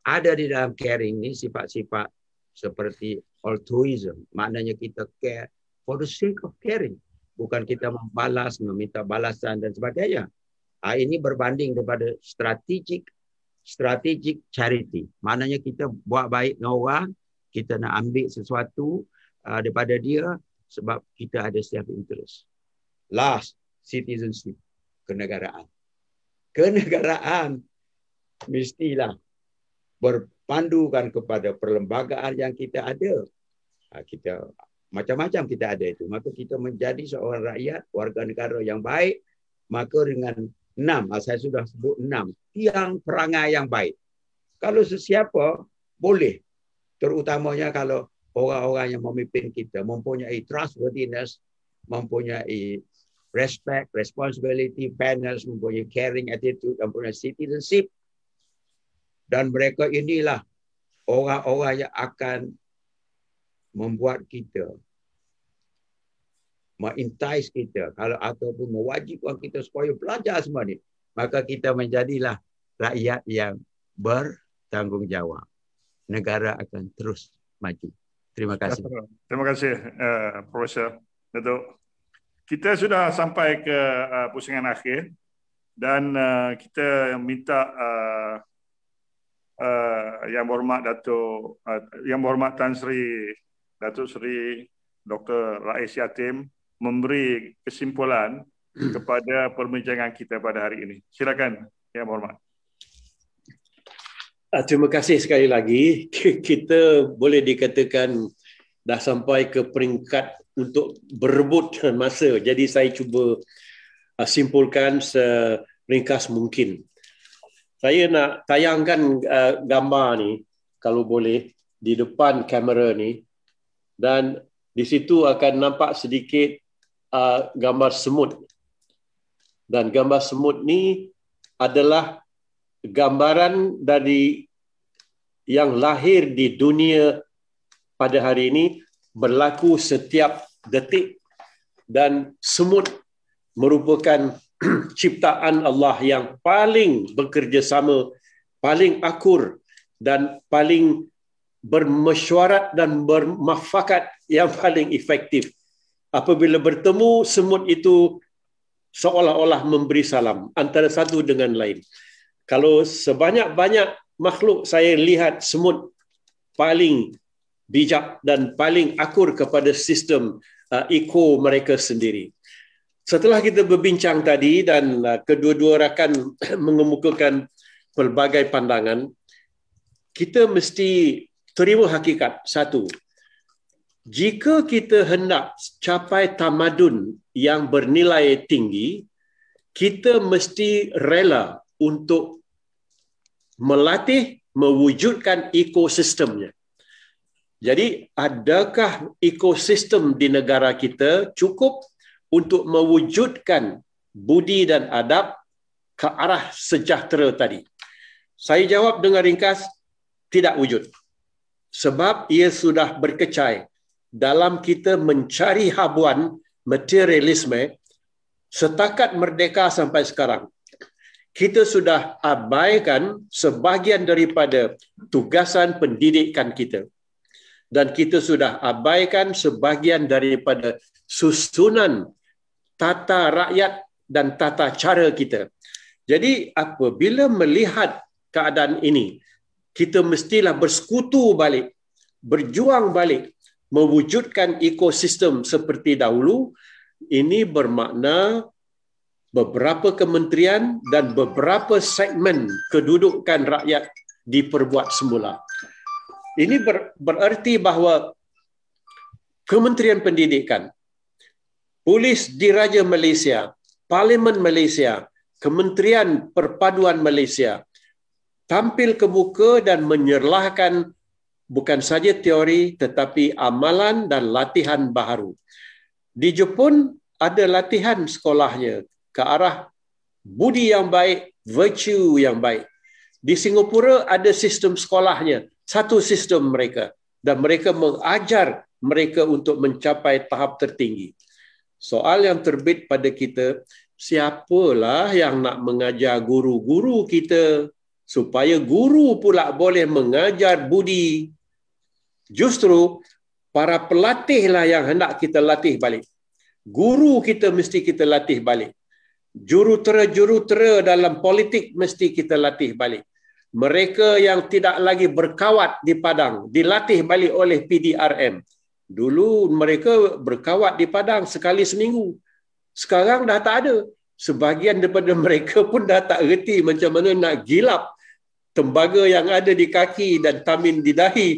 Ada di dalam caring ni sifat-sifat seperti altruism. Maknanya kita care for the sake of caring bukan kita membalas, meminta balasan dan sebagainya. Ha, ini berbanding daripada strategic strategic charity. Maknanya kita buat baik dengan orang, kita nak ambil sesuatu uh, daripada dia sebab kita ada self interest. Last, citizenship, kenegaraan. Kenegaraan mestilah berpandukan kepada perlembagaan yang kita ada. Ha, kita macam-macam kita ada itu. Maka kita menjadi seorang rakyat, warga negara yang baik. Maka dengan enam, ah, saya sudah sebut enam, tiang perangai yang baik. Kalau sesiapa, boleh. Terutamanya kalau orang-orang yang memimpin kita mempunyai trustworthiness, mempunyai respect, responsibility, fairness, mempunyai caring attitude, mempunyai citizenship. Dan mereka inilah orang-orang yang akan membuat kita mengintais kita kalau ataupun mewajibkan kita supaya belajar semua ni maka kita menjadilah rakyat yang bertanggungjawab negara akan terus maju terima kasih terima kasih uh, profesor Datuk kita sudah sampai ke uh, pusingan akhir dan uh, kita minta uh, uh, yang berhormat Datuk uh, yang berhormat Tan Sri Datuk Seri Dr. Rais Yatim memberi kesimpulan kepada perbincangan kita pada hari ini. Silakan, Yang Berhormat. Ah, terima kasih sekali lagi. Kita boleh dikatakan dah sampai ke peringkat untuk berebut masa. Jadi saya cuba ah, simpulkan seringkas mungkin. Saya nak tayangkan ah, gambar ni kalau boleh di depan kamera ni dan di situ akan nampak sedikit gambar semut dan gambar semut ni adalah gambaran dari yang lahir di dunia pada hari ini berlaku setiap detik dan semut merupakan ciptaan Allah yang paling bekerjasama, paling akur dan paling bermesyuarat dan bermafakat yang paling efektif. Apabila bertemu, semut itu seolah-olah memberi salam antara satu dengan lain. Kalau sebanyak-banyak makhluk saya lihat semut paling bijak dan paling akur kepada sistem uh, eko mereka sendiri. Setelah kita berbincang tadi dan uh, kedua-dua rakan mengemukakan pelbagai pandangan, kita mesti terima hakikat satu jika kita hendak capai tamadun yang bernilai tinggi kita mesti rela untuk melatih mewujudkan ekosistemnya. Jadi adakah ekosistem di negara kita cukup untuk mewujudkan budi dan adab ke arah sejahtera tadi? Saya jawab dengan ringkas tidak wujud. Sebab ia sudah berkecai dalam kita mencari habuan materialisme setakat merdeka sampai sekarang. Kita sudah abaikan sebahagian daripada tugasan pendidikan kita. Dan kita sudah abaikan sebahagian daripada susunan tata rakyat dan tata cara kita. Jadi apabila melihat keadaan ini, kita mestilah bersekutu balik, berjuang balik, mewujudkan ekosistem seperti dahulu. Ini bermakna beberapa kementerian dan beberapa segmen kedudukan rakyat diperbuat semula. Ini ber, bererti bahawa Kementerian Pendidikan, Polis Diraja Malaysia, Parlimen Malaysia, Kementerian Perpaduan Malaysia tampil ke muka dan menyerlahkan bukan saja teori tetapi amalan dan latihan baharu. Di Jepun ada latihan sekolahnya ke arah budi yang baik, virtue yang baik. Di Singapura ada sistem sekolahnya, satu sistem mereka dan mereka mengajar mereka untuk mencapai tahap tertinggi. Soal yang terbit pada kita, siapalah yang nak mengajar guru-guru kita supaya guru pula boleh mengajar budi. Justru para pelatihlah yang hendak kita latih balik. Guru kita mesti kita latih balik. Jurutera-jurutera dalam politik mesti kita latih balik. Mereka yang tidak lagi berkawat di Padang dilatih balik oleh PDRM. Dulu mereka berkawat di Padang sekali seminggu. Sekarang dah tak ada. Sebahagian daripada mereka pun dah tak reti macam mana nak gilap tembaga yang ada di kaki dan tamin di dahi.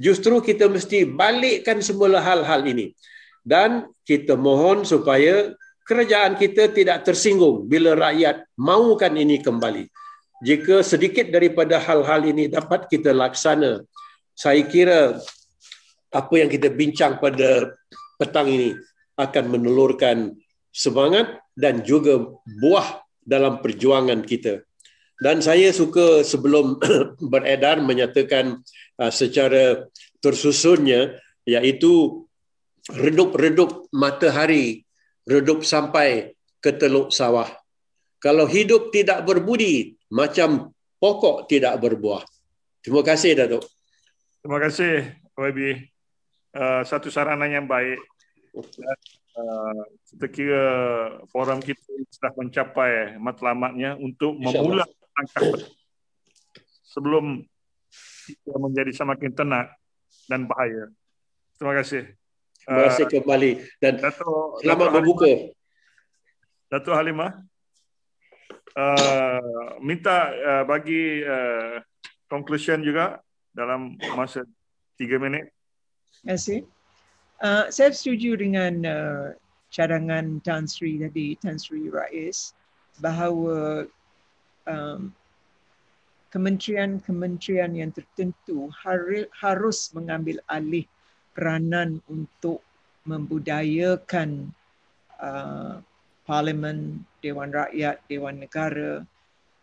Justru kita mesti balikkan semula hal-hal ini. Dan kita mohon supaya kerajaan kita tidak tersinggung bila rakyat mahukan ini kembali. Jika sedikit daripada hal-hal ini dapat kita laksana, saya kira apa yang kita bincang pada petang ini akan menelurkan semangat dan juga buah dalam perjuangan kita. Dan saya suka sebelum beredar menyatakan uh, secara tersusunnya iaitu redup-redup matahari redup sampai ke teluk sawah. Kalau hidup tidak berbudi, macam pokok tidak berbuah. Terima kasih, Datuk. Terima kasih, YB. Uh, satu saranan yang baik. Uh, kita kira forum kita sudah mencapai matlamatnya untuk memulai langkah sebelum kita menjadi semakin tenang dan bahaya. Terima kasih. Terima kasih kembali dan Dato, selamat Dato berbuka. Datuk Halimah, uh, minta uh, bagi uh, conclusion juga dalam masa tiga minit. Terima kasih. Uh, saya setuju dengan uh, cadangan Tan Sri tadi, Tan Sri Rais, bahawa um, kementerian-kementerian yang tertentu harus mengambil alih peranan untuk membudayakan uh, Parlimen, Dewan Rakyat, Dewan Negara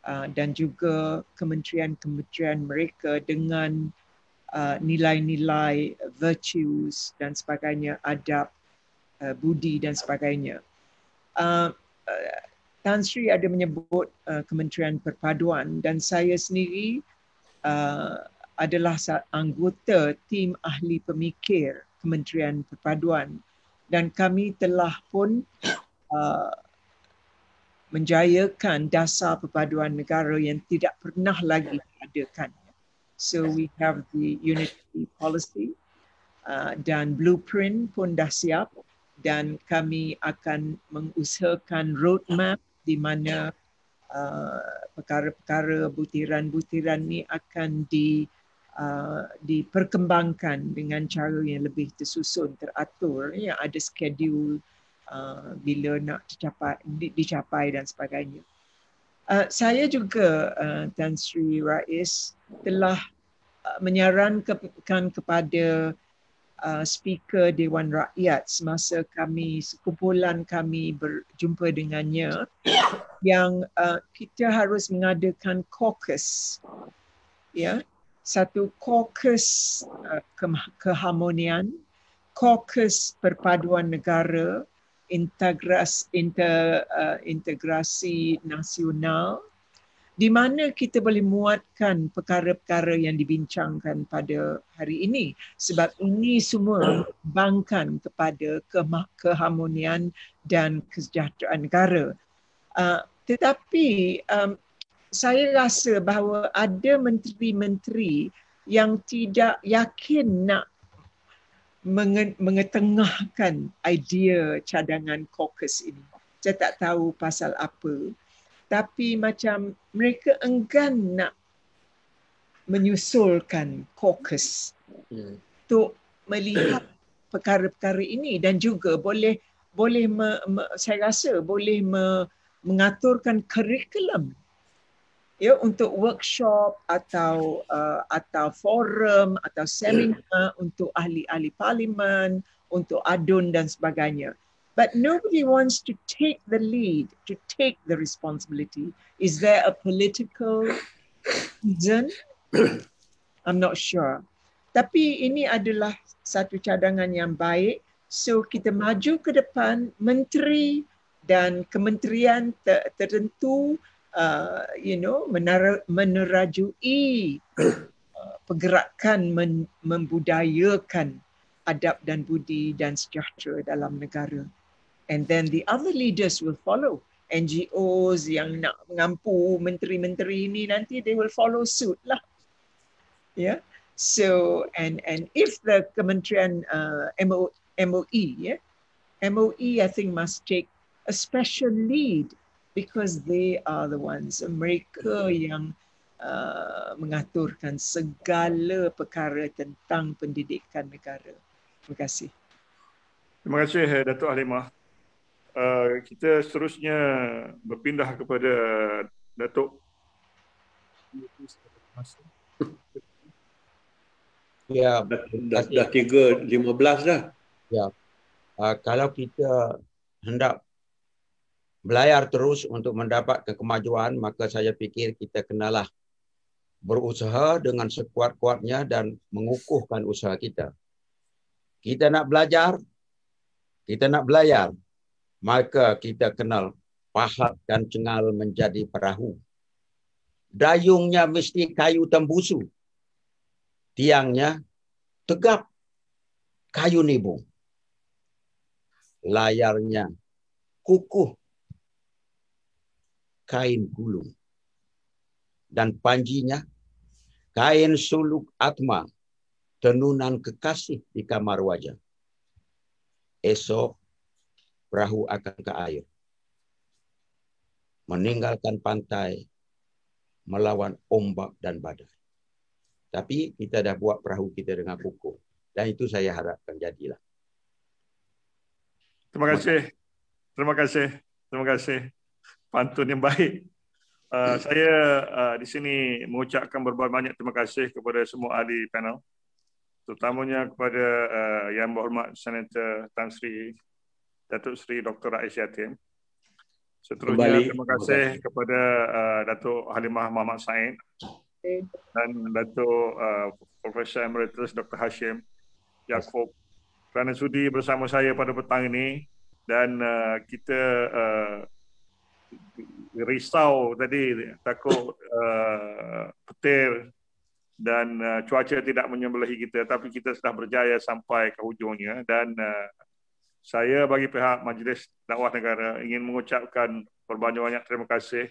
uh, dan juga kementerian-kementerian mereka dengan Uh, nilai-nilai virtues dan sebagainya, adab, uh, budi dan sebagainya. Uh, uh, Tan Sri ada menyebut uh, Kementerian Perpaduan dan saya sendiri uh, adalah anggota tim ahli pemikir Kementerian Perpaduan. Dan kami telah pun uh, menjayakan dasar perpaduan negara yang tidak pernah lagi diadakan. So we have the unity policy uh, dan blueprint pun dah siap. Dan kami akan mengusahakan roadmap di mana uh, perkara-perkara butiran-butiran ni akan di uh, diperkembangkan dengan cara yang lebih tersusun, teratur, yang ada schedule uh, bila nak dicapai, dicapai dan sebagainya. Uh, saya juga uh, Tan Sri Rais telah uh, menyarankan kepada uh, speaker Dewan Rakyat semasa kami sekumpulan kami berjumpa dengannya yang uh, kita harus mengadakan caucus ya satu caucus uh, ke- keharmonian caucus perpaduan negara integras, inter, uh, integrasi nasional di mana kita boleh muatkan perkara-perkara yang dibincangkan pada hari ini sebab ini semua bangkan kepada ke- keharmonian dan kesejahteraan negara. Uh, tetapi um, saya rasa bahawa ada menteri-menteri yang tidak yakin nak mengetengahkan idea cadangan caucus ini. Saya tak tahu pasal apa. Tapi macam mereka enggan nak menyusulkan caucus Hmm. untuk melihat perkara-perkara ini dan juga boleh boleh me, me, saya rasa boleh me, mengaturkan kurikulum ya untuk workshop atau uh, atau forum atau seminar untuk ahli-ahli parlimen untuk adun dan sebagainya. But nobody wants to take the lead to take the responsibility. Is there a political reason? I'm not sure. Tapi ini adalah satu cadangan yang baik. So kita maju ke depan menteri dan kementerian ter- tertentu uh, you know menara, menerajui uh, pergerakan men, membudayakan adab dan budi dan sejahtera dalam negara. And then the other leaders will follow. NGOs yang nak mengampu menteri-menteri ini nanti they will follow suit lah. Yeah. So and and if the kementerian uh, MO, MOE yeah MOE I think must take a special lead because they are the ones mereka yang uh, mengaturkan segala perkara tentang pendidikan negara. Terima kasih. Terima kasih eh, Datuk Halimah. Uh, kita seterusnya berpindah kepada Datuk Ya, Dah, dah, dah tiga, lima belas dah. uh, kalau kita hendak belayar terus untuk mendapat kemajuan, maka saya fikir kita kenalah berusaha dengan sekuat-kuatnya dan mengukuhkan usaha kita. Kita nak belajar, kita nak belayar, maka kita kenal pahat dan cengal menjadi perahu. Dayungnya mesti kayu tembusu. Tiangnya tegap kayu nibung. Layarnya kukuh kain gulung. Dan panjinya kain suluk atma tenunan kekasih di kamar wajah. Esok perahu akan ke air. Meninggalkan pantai melawan ombak dan badai. Tapi kita dah buat perahu kita dengan kukuh. Dan itu saya harapkan jadilah. Terima kasih. Terima kasih. Terima kasih. Pantun yang baik. Uh, saya uh, di sini mengucapkan berbagai banyak terima kasih kepada semua ahli panel. Terutamanya kepada uh, Yang Berhormat Senator Tan Sri Datuk Seri Dr. Rais Yatim. Seterusnya Kembali. terima kasih kepada uh, Datuk Halimah Muhammad Said dan Datuk uh, Profesor Emeritus Dr. Hashim Yaakob kerana sudi bersama saya pada petang ini dan uh, kita uh, risau tadi takut uh, petir dan uh, cuaca tidak menyembelahi kita tapi kita sudah berjaya sampai ke hujungnya. Dan uh, saya bagi pihak Majlis Dakwah Negara ingin mengucapkan berbanyak-banyak terima kasih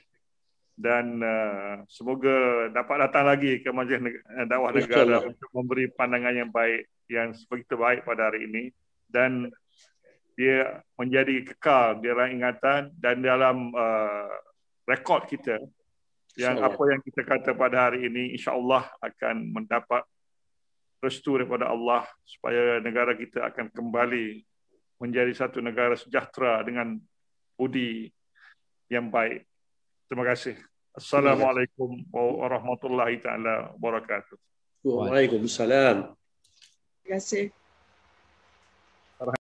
dan uh, semoga dapat datang lagi ke Majlis Dakwah Negara untuk memberi pandangan yang baik yang begitu baik pada hari ini. Dan dia menjadi kekal di dalam ingatan dan dalam uh, rekod kita yang InsyaAllah. apa yang kita kata pada hari ini insya-Allah akan mendapat restu daripada Allah supaya negara kita akan kembali menjadi satu negara sejahtera dengan budi yang baik. Terima kasih. Assalamualaikum warahmatullahi taala wabarakatuh. Waalaikumsalam. Terima kasih.